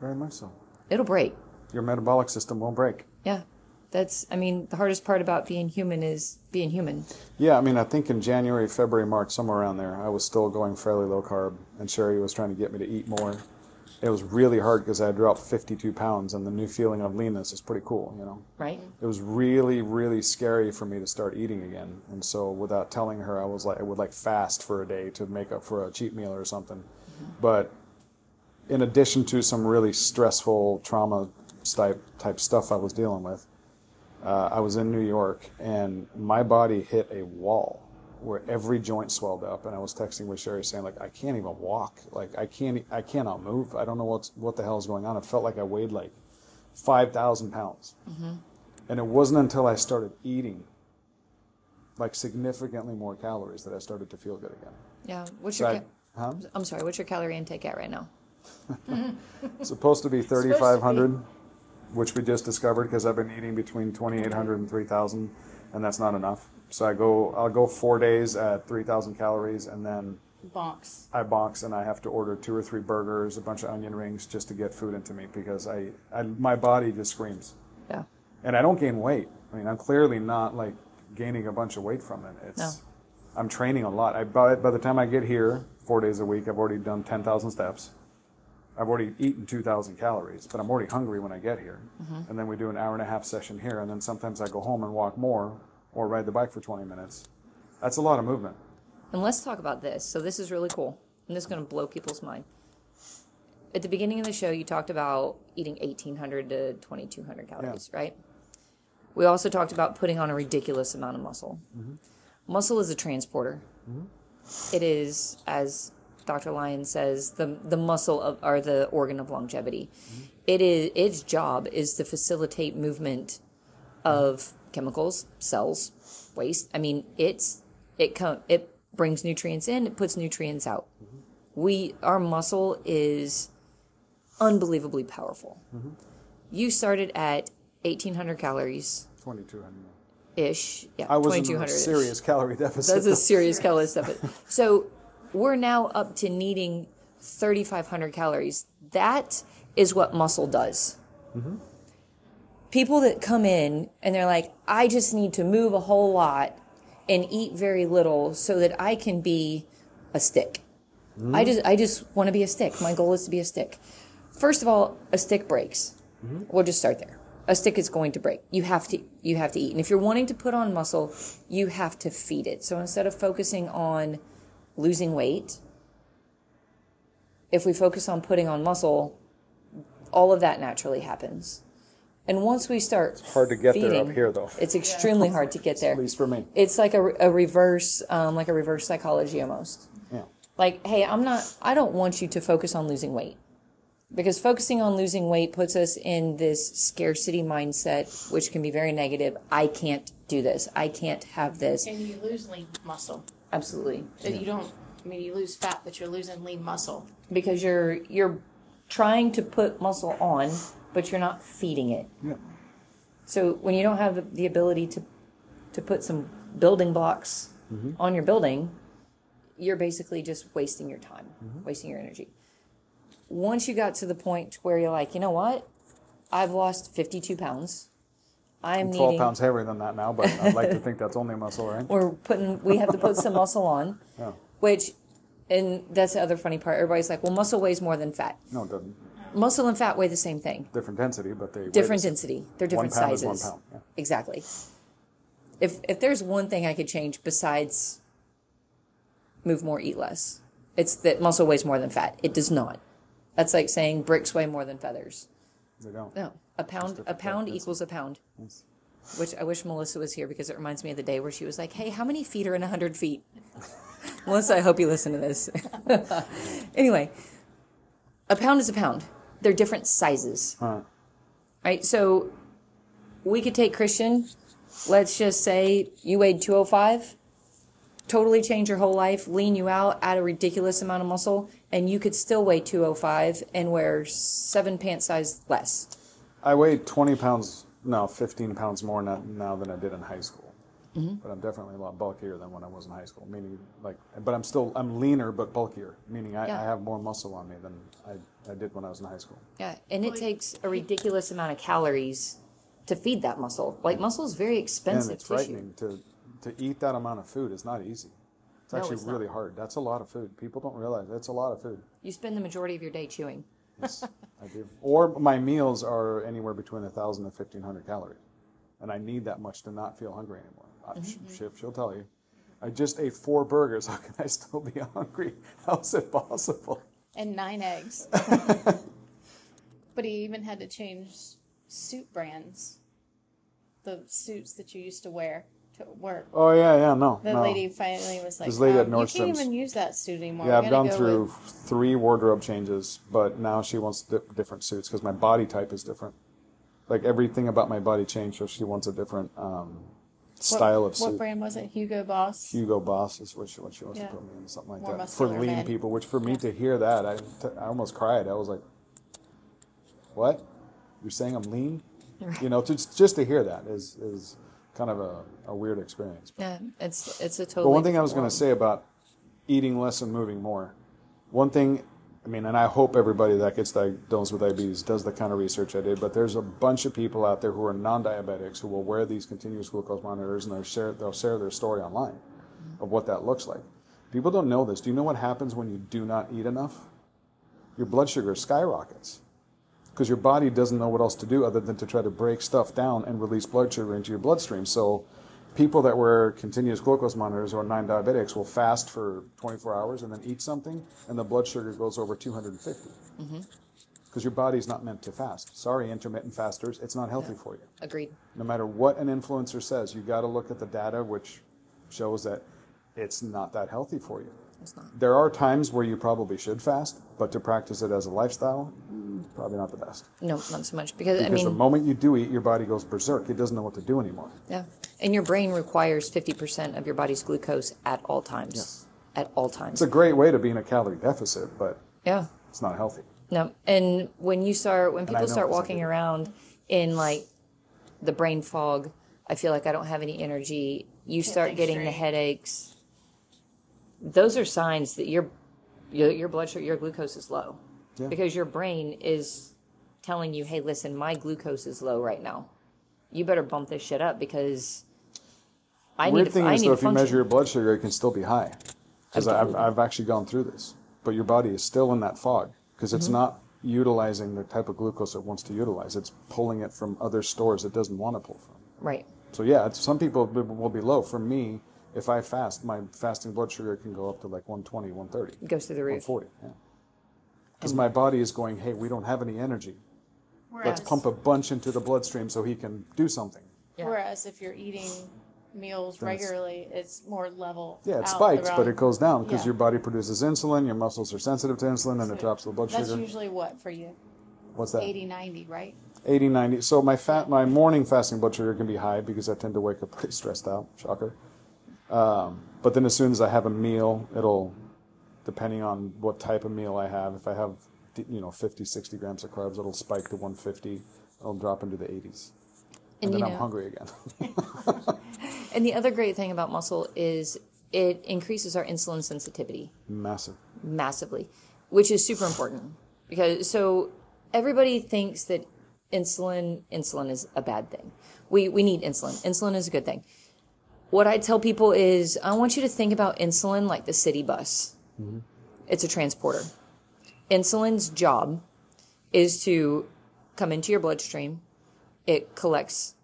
Very much so. It'll break. Your metabolic system won't break. Yeah. That's I mean, the hardest part about being human is being human. Yeah, I mean, I think in January, February, March, somewhere around there, I was still going fairly low carb, and Sherry was trying to get me to eat more. It was really hard because I had dropped 52 pounds, and the new feeling of leanness is pretty cool, you know. Right? It was really, really scary for me to start eating again, and so without telling her, I was like, I would like fast for a day to make up for a cheat meal or something. But in addition to some really stressful trauma type type stuff I was dealing with, uh, I was in New York, and my body hit a wall where every joint swelled up and I was texting with Sherry saying like I can't even walk like I can't I cannot move I don't know what's what the hell is going on it felt like I weighed like 5,000 pounds mm-hmm. and it wasn't until I started eating like significantly more calories that I started to feel good again Yeah. What's So your? I- ca- huh? I'm sorry. What's your calorie intake at right now? [LAUGHS] Supposed to be 3,500 which we just discovered because I've been eating between 2,800 and 3,000 and that's not enough so I go I'll go four days at 3,000 calories and then Bonks. I box and I have to order two or three burgers, a bunch of onion rings just to get food into me because I, I my body just screams. Yeah. And I don't gain weight. I mean, I'm clearly not like gaining a bunch of weight from it. It's No. I'm training a lot. I by, by the time I get here, 4 days a week, I've already done 10,000 steps. I've already eaten 2,000 calories, but I'm already hungry when I get here. Mm-hmm. And then we do an hour and a half session here, and then sometimes I go home and walk more or ride the bike for 20 minutes. That's a lot of movement. And let's talk about this. So this is really cool. And this is going to blow people's mind. At the beginning of the show, you talked about eating 1,800 to 2,200 calories, right? We also talked about putting on a ridiculous amount of muscle. Mm-hmm. Muscle is a transporter. Mm-hmm. It is, as Dr. Lyon says, the the muscle of or the organ of longevity. Mm-hmm. It is its job is to facilitate movement of chemicals, cells, waste. I mean, it's it com- it brings nutrients in, it puts nutrients out. Mm-hmm. We our muscle is unbelievably powerful. Mm-hmm. You started at 1800 calories 2,200. ish. Yeah, I was in a serious calorie deficit. That's a serious [LAUGHS] calorie deficit. So we're now up to needing 3,500 calories. That is what muscle does. Mm-hmm. People that come in and they're like, I just need to move a whole lot and eat very little so that I can be a stick. I just I just want to be a stick. My goal is to be a stick. First of all, a stick breaks. We'll just start there. A stick is going to break. You have to you have to eat. And if you're wanting to put on muscle, you have to feed it. So instead of focusing on losing weight, if we focus on putting on muscle, all of that naturally happens. And once we start it's hard to get there up here, though. It's extremely hard to get there. At least for me. It's like a, a reverse, um, like a reverse psychology almost. Yeah. Like, hey, I'm not, I don't want you to focus on losing weight. Because focusing on losing weight puts us in this scarcity mindset, which can be very negative. I can't do this. I can't have this. And you lose lean muscle. Absolutely. So you don't. I mean, you lose fat, but you're losing lean muscle. Because you're, you're trying to put muscle on, but you're not feeding it. Yeah. So when you don't have the, the ability to to put some building blocks mm-hmm. on your building, you're basically just wasting your time, mm-hmm. wasting your energy. Once you got to the point where you're like, you know what, I've lost 52 pounds. I'm 12 needing. pounds heavier than that now, but I'd like to think that's only muscle, right? [LAUGHS] We're putting. We have to put some muscle on, [LAUGHS] Yeah. which, and that's the other funny part. Everybody's like, well, muscle weighs more than fat. No, it doesn't. Muscle and fat weigh the same thing. Different density, but they different the density. They're different sizes. one pound. Yeah. Exactly. If if there's one thing I could change besides move more, eat less, it's that muscle weighs more than fat. It does not. That's like saying bricks weigh more than feathers. They don't. No, a pound a pound density. equals a pound. Yes. Which I wish Melissa was here because it reminds me of the day where she was like, "Hey, how many feet are in hundred feet?" [LAUGHS] Melissa, I hope you listen to this. [LAUGHS] anyway, a pound is a pound. They're different sizes. Huh. Right? So we could take Kristian, let's just say you weighed 205, totally change your whole life, lean you out, add a ridiculous amount of muscle, and you could still weigh 205 and wear seven pant size less. I weigh 20 pounds, no, 15 pounds more now, now than I did in high school. Mm-hmm. But I'm definitely a lot bulkier than when I was in high school. Meaning, like, but I'm still I'm leaner but bulkier. Meaning, I, Yeah. I have more muscle on me than I, I did when I was in high school. Yeah, and it takes a ridiculous amount of calories to feed that muscle. Like muscle is very And expensive it's tissue. frightening to to eat that amount of food is not easy. It's No, actually it's really hard. That's a lot of food. People don't realize that's a lot of food. You spend the majority of your day chewing. Yes, [LAUGHS] I do. Or my meals are anywhere between 1,000 and 1,500 calories. And I need that much to not feel hungry anymore. I, Mm-hmm. she, she'll tell you. I just ate four burgers. [LAUGHS] How can I still be hungry? How is it possible? and nine eggs. [LAUGHS] but he even had to change suit brands, the suits that you used to wear to work. Oh, yeah, yeah, no. The no. lady finally was like, This lady at um, "You can't even use that suit anymore." Yeah, I've gone go through with- three wardrobe changes, but now she wants di- different suits because my body type is different. Like everything about my body changed, so she wants a different um, what, style of What brand was it? Hugo Boss. Hugo Boss is what she, what she wants Yeah. to put me in, something like More that. For lean men. people, which for me to hear that, I, t- I almost cried. I was like, "What? You're saying I'm lean?" You know, just just to hear that is is kind of a, a weird experience. Yeah, it's it's a totally. But one thing I was going to say about eating less and moving more, one thing, I mean, and I hope everybody that gets diagnosed with diabetes does the kind of research I did, but there's a bunch of people out there who are non-diabetics who will wear these continuous glucose monitors and they'll share, they'll share their story online of what that looks like. People don't know this. Do you know what happens when you do not eat enough? Your blood sugar skyrockets because your body doesn't know what else to do other than to try to break stuff down and release blood sugar into your bloodstream. So, people that wear continuous glucose monitors or non-diabetics will fast for 24 hours and then eat something, and the blood sugar goes over 250. Mm-hmm. Because your body's not meant to fast. Sorry, intermittent fasters, it's not healthy for you. Agreed. No matter what an influencer says, you got to look at the data, which shows that it's not that healthy for you. It's not. There are times where you probably should fast, but to practice it as a lifestyle, probably not the best. No, not so much because, Because I mean, the moment you do eat, your body goes berserk. It doesn't know what to do anymore. yeah, and your brain requires fifty percent of your body's glucose at all times. Yes. At all times. It's a great way to be in a calorie deficit, but yeah. it's not healthy. No, and when you start, when people know start 'cause I walking around in like the brain fog, I feel like I don't have any energy. You start think getting the headaches. Those are signs that your your, your blood sugar, your glucose is low, Yeah. because your brain is telling you, "Hey, listen, my glucose is low right now. You better bump this shit up because I Weird need to, thing I is, need though, if you function." measure your blood sugar, it can still be high. Because I've, I've actually gone through this. But your body is still in that fog because it's Mm-hmm. not utilizing the type of glucose it wants to utilize. It's pulling it from other stores it doesn't want to pull from. right. So yeah, it's, some people will will be low. For me, if I fast, my fasting blood sugar can go up to like 120, 130, It goes through the roof. 140. Yeah. Because my body is going, hey, we don't have any energy. Whereas, Let's pump a bunch into the bloodstream so he can do something. Yeah. whereas if you're eating meals Then regularly, it's more level. Yeah, it spikes, but it goes down because Yeah. your body produces insulin, your muscles are sensitive to insulin, and it drops the blood That's sugar. That's usually what for you? What's that? 80, 90, right? 80, 90. So my fat, my morning fasting blood sugar can be high because I tend to wake up [LAUGHS] pretty stressed out. Shocker. Um, but then as soon as I have a meal, it'll, depending on what type of meal I have, if I have, you know, 50, 60 grams of carbs, it'll spike to 150. It'll drop into the 80s. And And, then I'm know- hungry again. [LAUGHS] And the other great thing about muscle is it increases our insulin sensitivity. Massive. massively, which is super important because so everybody thinks that insulin insulin is a bad thing. We we need insulin. Insulin is a good thing. What I tell people is I want you to think about insulin like the city bus. It's a transporter. Insulin's job is to come into your bloodstream. It collects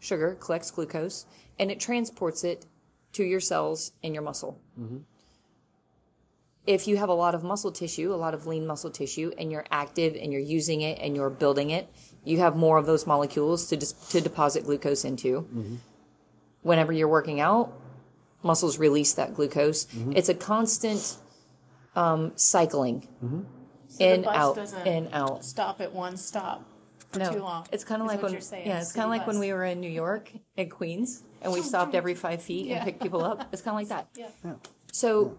sugar, collects glucose, and it transports it to your cells in your muscle mm-hmm. if you have a lot of muscle tissue, a lot of lean muscle tissue, and you're active and you're using it and you're building it, you have more of those molecules to dis- to deposit glucose into. Mm-hmm. Whenever you're working out, muscles release that glucose. Mm-hmm. It's a constant um, cycling, So in the bus out, doesn't in out. Stop at one stop for No, too long. it's kind of is like what when you're saying, yeah, it's city kind of like when bus. we were in New York at Queens and we [LAUGHS] stopped every five feet Yeah. and picked people up. It's kind of like that. [LAUGHS] Yeah. So,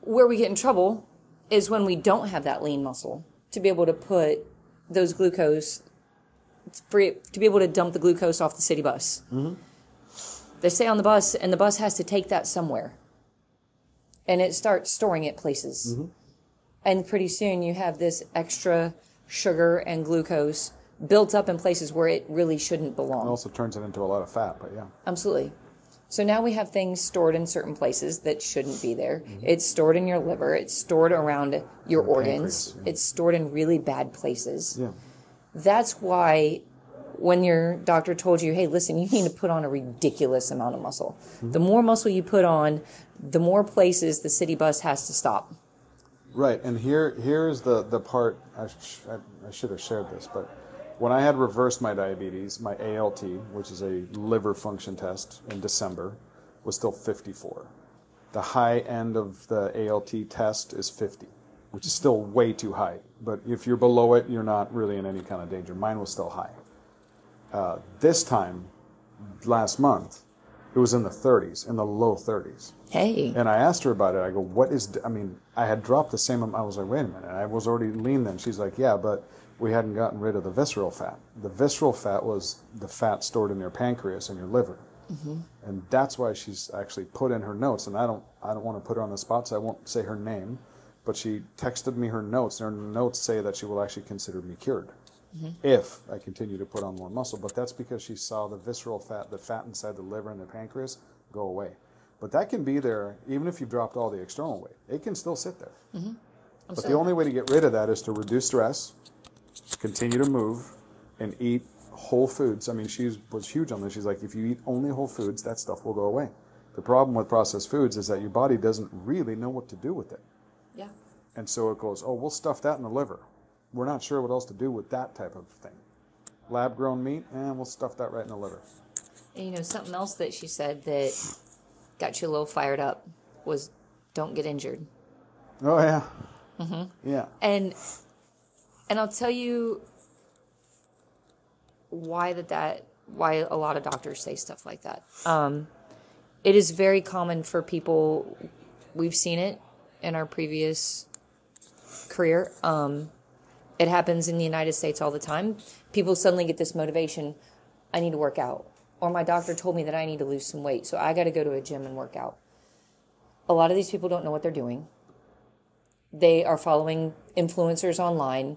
where we get in trouble is when we don't have that lean muscle to be able to put those glucose, for it- to be able to dump the glucose off the city bus. They stay on the bus, and the bus has to take that somewhere. And it starts storing it places. And pretty soon you have this extra sugar and glucose built up in places where it really shouldn't belong. It also turns it into a lot of fat, but yeah. Absolutely. So now we have things stored in certain places that shouldn't be there. Mm-hmm. It's stored in your liver. It's stored around your organs. pancreas, yeah. It's stored in really bad places. Yeah. That's why when your doctor told you, hey, listen, you need to put on a ridiculous amount of muscle. Mm-hmm. The more muscle you put on, the more places the city bus has to stop. Right, and here here's the the part I, sh- I, I should have shared this, but when I had reversed my diabetes, my ALT, which is a liver function test, in December, was still 54. The high end of the ALT test is 50, which is still way too high. But if you're below it, you're not really in any kind of danger. Mine was still high. Uh, this time, last month, it was in the 30s, in the low 30s. Hey. And I asked her about it. I go, what is, I mean, I had dropped the same amount. I was like, wait a minute. I was already lean then. She's like, yeah, but we hadn't gotten rid of the visceral fat. The visceral fat was the fat stored in your pancreas and your liver. Mhm. And that's why she's actually put in her notes. And I don't, I don't want to put her on the spot, so I won't say her name. But she texted me her notes. And her notes say that she will actually consider me cured if I continue to put on more muscle. But that's because she saw the visceral fat, the fat inside the liver and the pancreas, go away. But that can be there even if you've dropped all the external weight. It can still sit there. Mm-hmm. But the only way to get rid of that is to reduce stress, continue to move, and eat whole foods. I mean, she was huge on this. She's like, if you eat only whole foods, that stuff will go away. The problem with processed foods is that your body doesn't really know what to do with it. Yeah. And so it goes, oh, we'll stuff that in the liver. We're not sure what else to do with that type of thing. Lab grown meat, and we'll stuff that right in the liver. And, you know, something else that she said that got you a little fired up was don't get injured. Oh, yeah. Mhm. Yeah. and and I'll tell you why that that why a lot of doctors say stuff like that. Um, it is very common for people. We've seen it in our previous career. Um, it happens in the United States all the time. People suddenly get this motivation. I need to work out, or my doctor told me that I need to lose some weight, so I got to go to a gym and work out. A lot of these people don't know what they're doing they are following influencers online.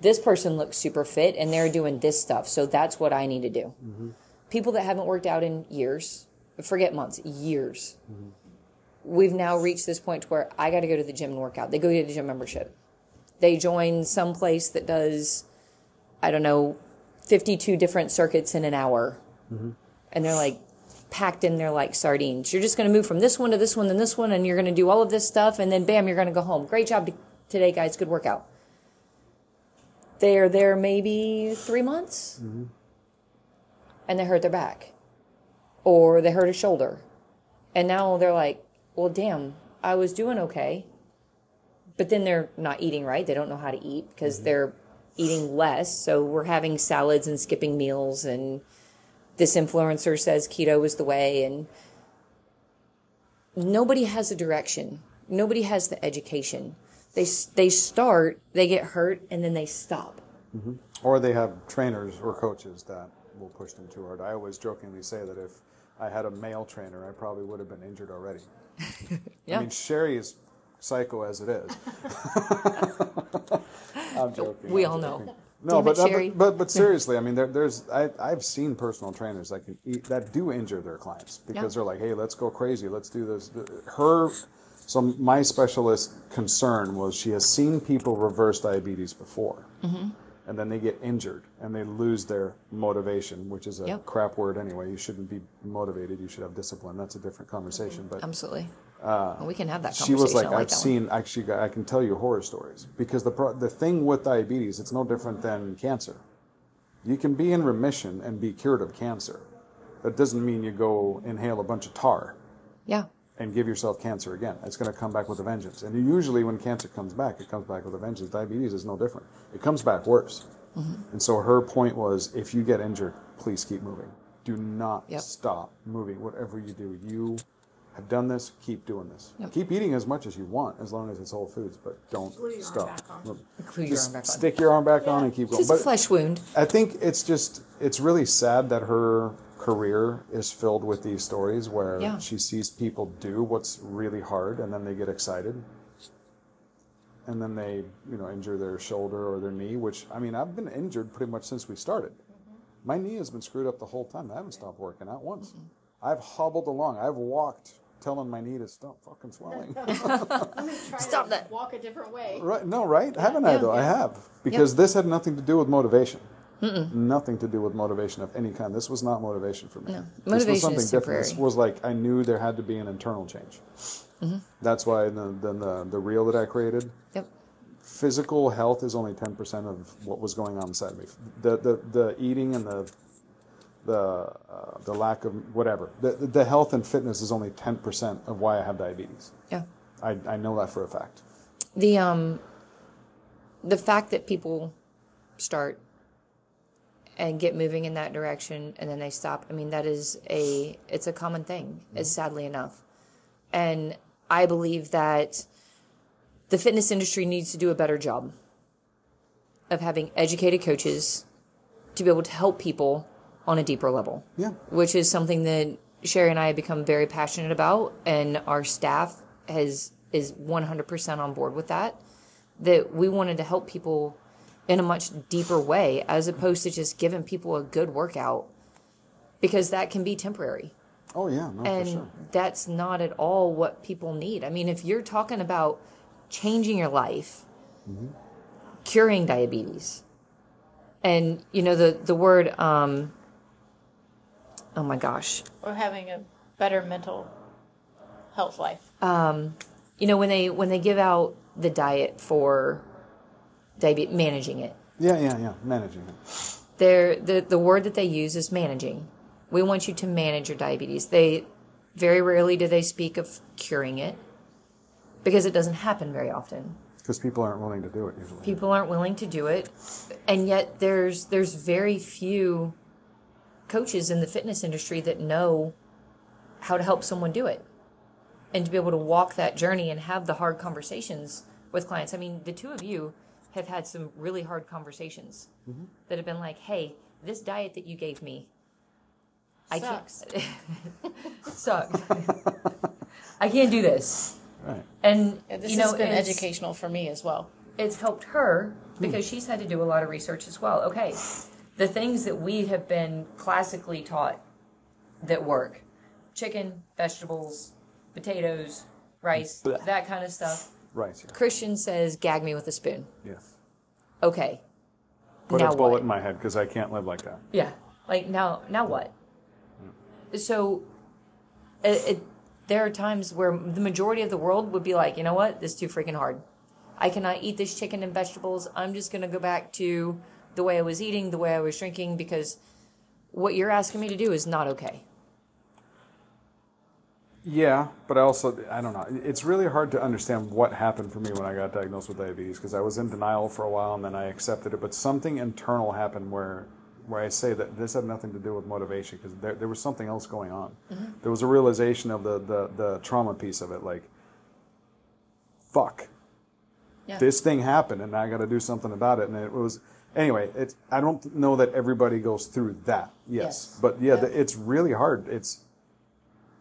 This person looks super fit and they're doing this stuff. So that's what I need to do. Mm-hmm. People that haven't worked out in years, forget months, years. Mm-hmm. We've now reached this point to where I got to go to the gym and work out. They go get a gym membership. They join some place that does, I don't know, 52 different circuits in an hour. Mm-hmm. And they're like, packed in there like sardines. You're just going to move from this one to this one and this one, and you're going to do all of this stuff, and then bam, you're going to go home. Great job today, guys. Good workout. They're there maybe three months, mm-hmm. and they hurt their back, or they hurt a shoulder, and now they're like, well, damn, I was doing okay, but then they're not eating right. They don't know how to eat because mm-hmm. they're eating less. So we're having salads and skipping meals and this influencer says keto is the way and nobody has a direction nobody has the education they they start they get hurt and then they stop mm-hmm. Or they have trainers or coaches that will push them too hard. I always jokingly say that if I had a male trainer, I probably would have been injured already. [LAUGHS] yeah I mean, Sherry is psycho as it is. [LAUGHS] I'm joking. we I'm all know. [LAUGHS] No, but, uh, but but but [LAUGHS] seriously, I mean, there, there's I, I've seen personal trainers that can eat, that do injure their clients because Yeah. they're like, hey, let's go crazy, let's do this. Her, so my specialist concern was she has seen people reverse diabetes before, Mm-hmm. and then they get injured and they lose their motivation, which is a Yep. crap word anyway. You shouldn't be motivated. You should have discipline. That's a different conversation. But absolutely Well, we can have that she conversation was like, like I've that one. seen actually, I can tell you horror stories because the pro- the thing with diabetes, it's no different than cancer. You can be in remission and be cured of cancer. That doesn't mean you go inhale a bunch of tar yeah and give yourself cancer again. It's going to come back with a vengeance. And usually, when cancer comes back, it comes back with a vengeance. Diabetes is no different. It comes back worse. Mm-hmm. And so her point was, if you get injured, please keep moving. Do not Yep. stop moving. Whatever you do, you have done this. Keep doing this. Yep. Keep eating as much as you want, as long as it's whole foods. But don't Glue your arm stop. back on. Look, Glue your just arm back on. stick your arm back on and keep going. it's a flesh wound I think it's just it's really sad that her career is filled with these stories where Yeah. she sees people do what's really hard and then they get excited. And then they, you know, injure their shoulder or their knee, which I mean, I've been injured pretty much since we started. Mm-hmm. My knee has been screwed up the whole time. I haven't stopped working out once. Mm-hmm. I've hobbled along. I've walked telling my knee to stop fucking swelling. [LAUGHS] [LAUGHS] Stop that. Walk a different way. right? No, right? Haven't I Yeah, though? I have because this had nothing to do with motivation. Nothing to do with motivation of any kind. This was not motivation for me. No. This Motivation was something is different. This was like I knew there had to be an internal change. Mm-hmm. That's why the, then the the reel that I created Yep. physical health is only 10% of what was going on inside me. The, the, the eating and the, the, uh, the lack of whatever. The, the health and fitness is only 10% of why I have diabetes. Yeah. I, I know that for a fact. The um the fact that people start and get moving in that direction and then they stop, I mean that is a it's a common thing, is sadly enough. And I believe that the fitness industry needs to do a better job of having educated coaches to be able to help people on a deeper level. Yeah. Which is something that Sherry and I have become very passionate about and our staff has is 100% on board with that that we wanted to help people in a much deeper way as opposed to just giving people a good workout because that can be temporary Oh, yeah, no, and for sure. that's not at all what people need. I mean, if you're talking about changing your life, curing diabetes, and you know the the word, um, oh my gosh, Or having a better mental health life. Um, you know when they when they give out the diet for diabetes, managing it, Yeah, yeah, yeah. Managing it. they're, the the word that they use is managing. We want you to manage your diabetes. They very rarely do they speak of curing it because it doesn't happen very often. Because people aren't willing to do it usually. people aren't willing to do it and yet there's there's very few coaches in the fitness industry that know how to help someone do it and to be able to walk that journey and have the hard conversations with clients i mean the two of you have had some really hard conversations mm-hmm. that have been like hey this diet that you gave me i Sucks. can't [LAUGHS] sucks i can't do this Right. and Yeah, this you know has been educational for me as well. it's helped her hmm. because she's had to do a lot of research as well. Okay, the things that we have been classically taught that work chicken, vegetables, potatoes, rice, Blah. that kind of stuff. Right. yeah. Kristian says, gag me with a spoon. Yes. Okay. Put now a bullet what? in my head because I can't live like that. Yeah. Like now, now what? Mm. So, it, it, there are times where the majority of the world would be like, you know what, this is too freaking hard. I cannot eat this chicken and vegetables. I'm just going to go back to the way I was eating, the way I was drinking, because what you're asking me to do is not okay. Yeah, but I also I don't know. It's really hard to understand what happened for me when I got diagnosed with diabetes because I was in denial for a while and then I accepted it. But something internal happened where where I say that this had nothing to do with motivation because there, there was something else going on. Mm-hmm. There was a realization of the, the the trauma piece of it, like fuck, Yeah. this thing happened and I got to do something about it. And it was anyway. It's I don't know that everybody goes through that. Yes, Yes. but yeah, Yeah. the- it's really hard. It's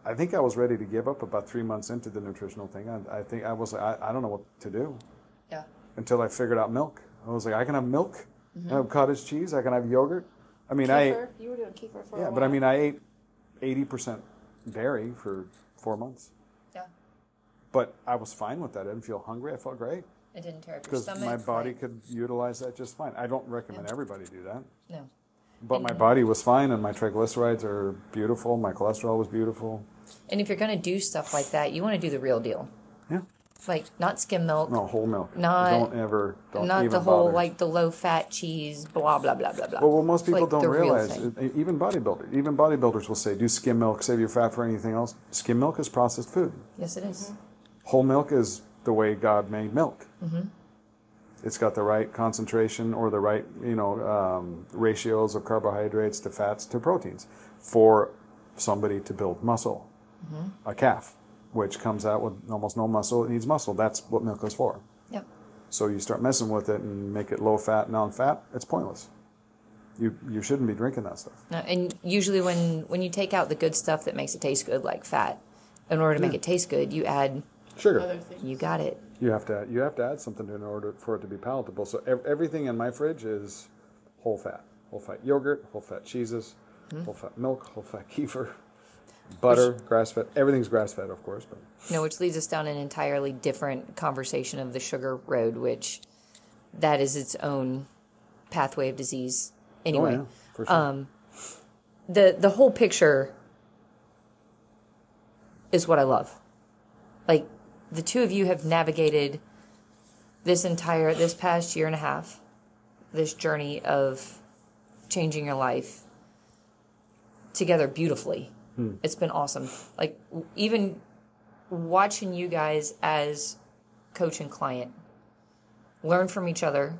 I think I was ready to give up about three months into the nutritional thing. I, I think I was I, I don't know what to do Yeah. until I figured out milk. I was like, I can have milk, Mm-hmm. I have cottage cheese, I can have yogurt. I mean, I ate, you were doing kefir for yeah, but I mean, I ate eighty percent dairy for four months, Yeah. but I was fine with that. I didn't feel hungry. I felt great It didn't tear up your because stomach. my body right? could utilize that just fine. I don't recommend everybody do that. No. But my body was fine, and my triglycerides are beautiful. My cholesterol was beautiful. And if you're going to do stuff like that, you want to do the real deal. Yeah, Like, not skim milk. no whole milk. Not- don't ever. Don't not even the whole bother. like the low fat cheese, blah blah blah blah blah. Well, what most people like don't real realize, thing. e- even bodybuilders, even bodybuilders will say, "Do skim milk, save your fat for anything else." Skim milk is processed food. Yes, it is. Whole milk is the way God made milk. It's got the right concentration or the right, you know, um, ratios of carbohydrates to fats to proteins for somebody to build muscle. A calf, which comes out with almost no muscle, it needs muscle. That's what milk is for. Yep. So you start messing with it and make it low fat, non fat. It's pointless. You you shouldn't be drinking that stuff. No, and usually when when you take out the good stuff that makes it taste good, like fat, in order to make it taste good, you add. Sugar. Other things. You got it. You have to you have to add something to in order for it to be palatable. So ev- everything in my fridge is whole fat, whole fat yogurt, whole fat cheeses, hmm. whole fat milk, whole fat kefir. Butter, grass fed. Everything's grass fed, of course. But No, which leads us down an entirely different conversation of the sugar road, which that is its own pathway of disease. Oh, anyway, oh, yeah, for sure. Um, the the whole picture is what I love. Like the two of you have navigated this entire this past year and a half, this journey of changing your life together beautifully. It's been awesome. Like even watching you guys as coach and client learn from each other,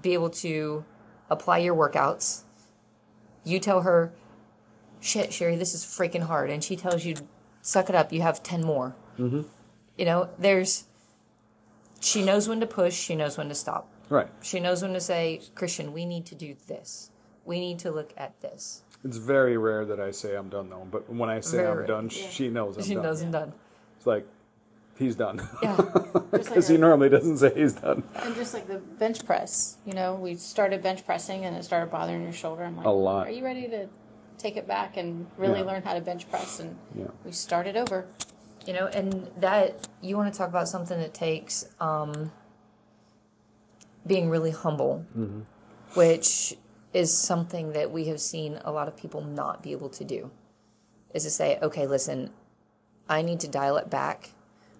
be able to apply your workouts. You tell her, shit, Sherry, this is freaking hard. And she tells you, suck it up, you have 10 more. Mm-hmm. You know, there's, she knows when to push, she knows when to stop. right. She knows when to say, Kristian, we need to do this. We need to look at this. It's very rare that I say I'm done though. But when I say Very I'm rare. done, she knows I'm she done. knows I'm done. It's like he's done Yeah. [LAUGHS] Just like because he normally doesn't say he's done. And just like the bench press, you know, we started bench pressing and it started bothering your shoulder. I'm like, A lot. Are you ready to take it back and really Yeah. learn how to bench press? And Yeah. we started over. You know, and that you want to talk about something that takes um, being really humble, which is something that we have seen a lot of people not be able to do. Is to say, okay, listen, I need to dial it back,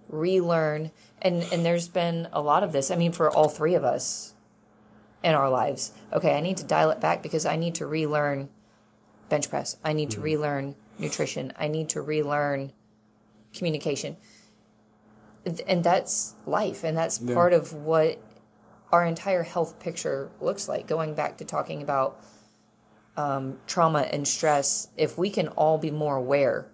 relearn, and and there's been a lot of this. I mean, for all three of us in our lives, okay, I need to dial it back because I need to relearn bench press. I need to relearn nutrition. I need to relearn communication. And that's life. And that's part of what our entire health picture looks like. Going back to talking about um, trauma and stress, if we can all be more aware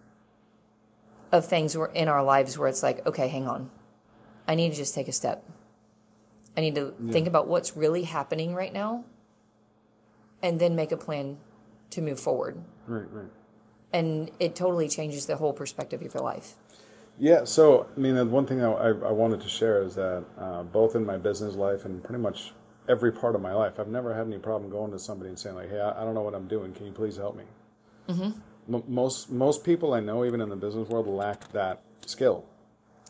of things where- in our lives where it's like, okay, hang on, I need to just take a step. I need to think about what's really happening right now and then make a plan to move forward. Right, right. And it totally changes the whole perspective of your life. Yeah, so I mean, the one thing I, I I wanted to share is that uh, both in my business life and pretty much every part of my life, I've never had any problem going to somebody and saying like, "Hey, I, I don't know what I'm doing. Can you please help me?" Mm-hmm. M- most most people I know, even in the business world, lack that skill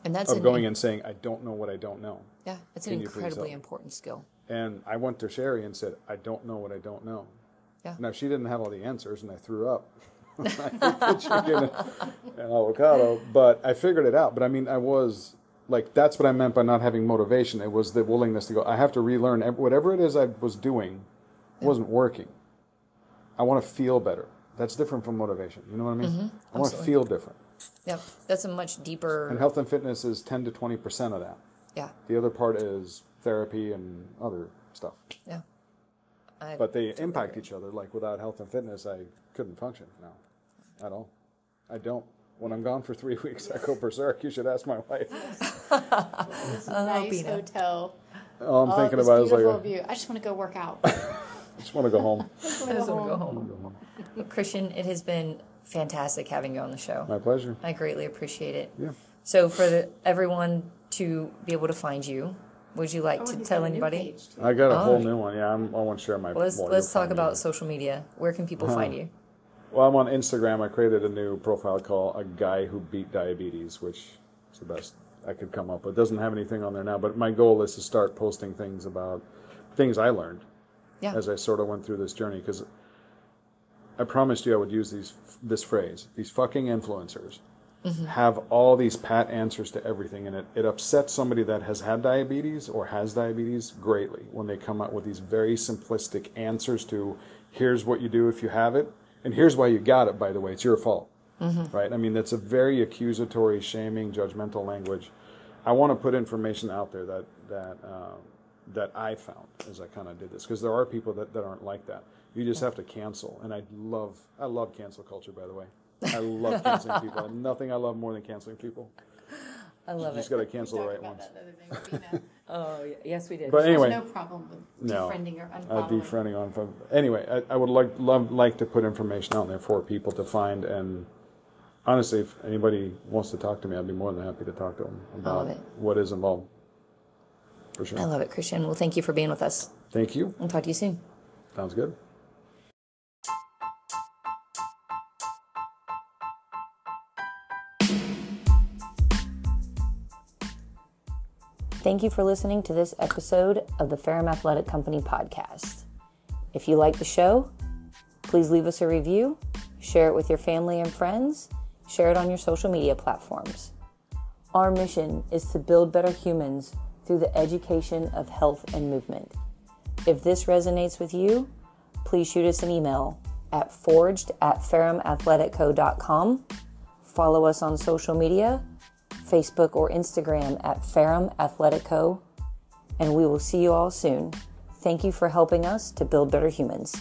And that's of an, going and saying, "I don't know what I don't know." Yeah, it's an incredibly important skill. And I went to Sherry and said, "I don't know what I don't know." Yeah. Now she didn't have all the answers, and I threw up. The chicken and avocado, but I figured it out. But I mean, I was like, that's what I meant by not having motivation. It was the willingness to go. I have to relearn whatever it is I was doing wasn't working. I want to feel better. That's different from motivation. You know what I mean? I want to Mm-hmm. Feel different. Yep, that's a much deeper. And health and fitness is ten to twenty percent of that. yeah, The other part is therapy and other stuff. yeah. I, But they impact each other. Like without health and fitness, I couldn't function now, at all. I don't. When I'm gone for three [LAUGHS] weeks, I go berserk. You should ask my wife. This nice hotel. All I'm Oh, thinking this about is beautiful like, view. I just want to go work out. [LAUGHS] I just want to go home. [LAUGHS] I just want to go go home. home. Kristian, it has been fantastic having you on the show. My pleasure. I greatly appreciate it. Yeah. So, for the, everyone to be able to find you, would you like Oh, to tell got a new anybody? I got a Oh. whole new one. Yeah, I'm, I won't share my. Let's let's talk about me. social media. Where can people uh-huh. find you? Well, I'm on Instagram. I created a new profile called "A Guy Who Beat Diabetes," which is the best I could come up with. It doesn't have anything on there now, but my goal is to start posting things about things I learned Yeah. as I sort of went through this journey because I promised you I would use these this phrase. These fucking influencers mm-hmm. have all these pat answers to everything, and it, it upsets somebody that has had diabetes or has diabetes greatly when they come out with these very simplistic answers to here's what you do if you have it, and here's why you got it. By the way, it's your fault, right? I mean, that's a very accusatory, shaming, judgmental language. I want to put information out there that that um, that I found as I kind of did this because there are people that, that aren't like that. You just have to cancel, and I love I love cancel culture. By the way, I [LAUGHS] love canceling people. Nothing I love more than canceling people. I love it. You just got to cancel the right ones. That the other day with Bina. Oh, y- yes, we did. But anyway, There's no problem with No. defriending or uh, unfollowing. defriending on. From, anyway, I, I would like love like to put information out there for people to find. And honestly, if anybody wants to talk to me, I'd be more than happy to talk to them about love it. what is involved. For sure. I love it, Kristian. Well, thank you for being with us. Thank you. We'll talk to you soon. Sounds good. Thank you for listening to this episode of the Ferrum Athletic Company podcast. If you like the show, please leave us a review, share it with your family and friends, share it on your social media platforms. Our mission is to build better humans through the education of health and movement. If this resonates with you, please shoot us an email at forged at ferrumathleticco.com. Follow us on social media, Facebook or Instagram at Ferrum Athletic Co. And we will see you all soon. Thank you for helping us to build better humans.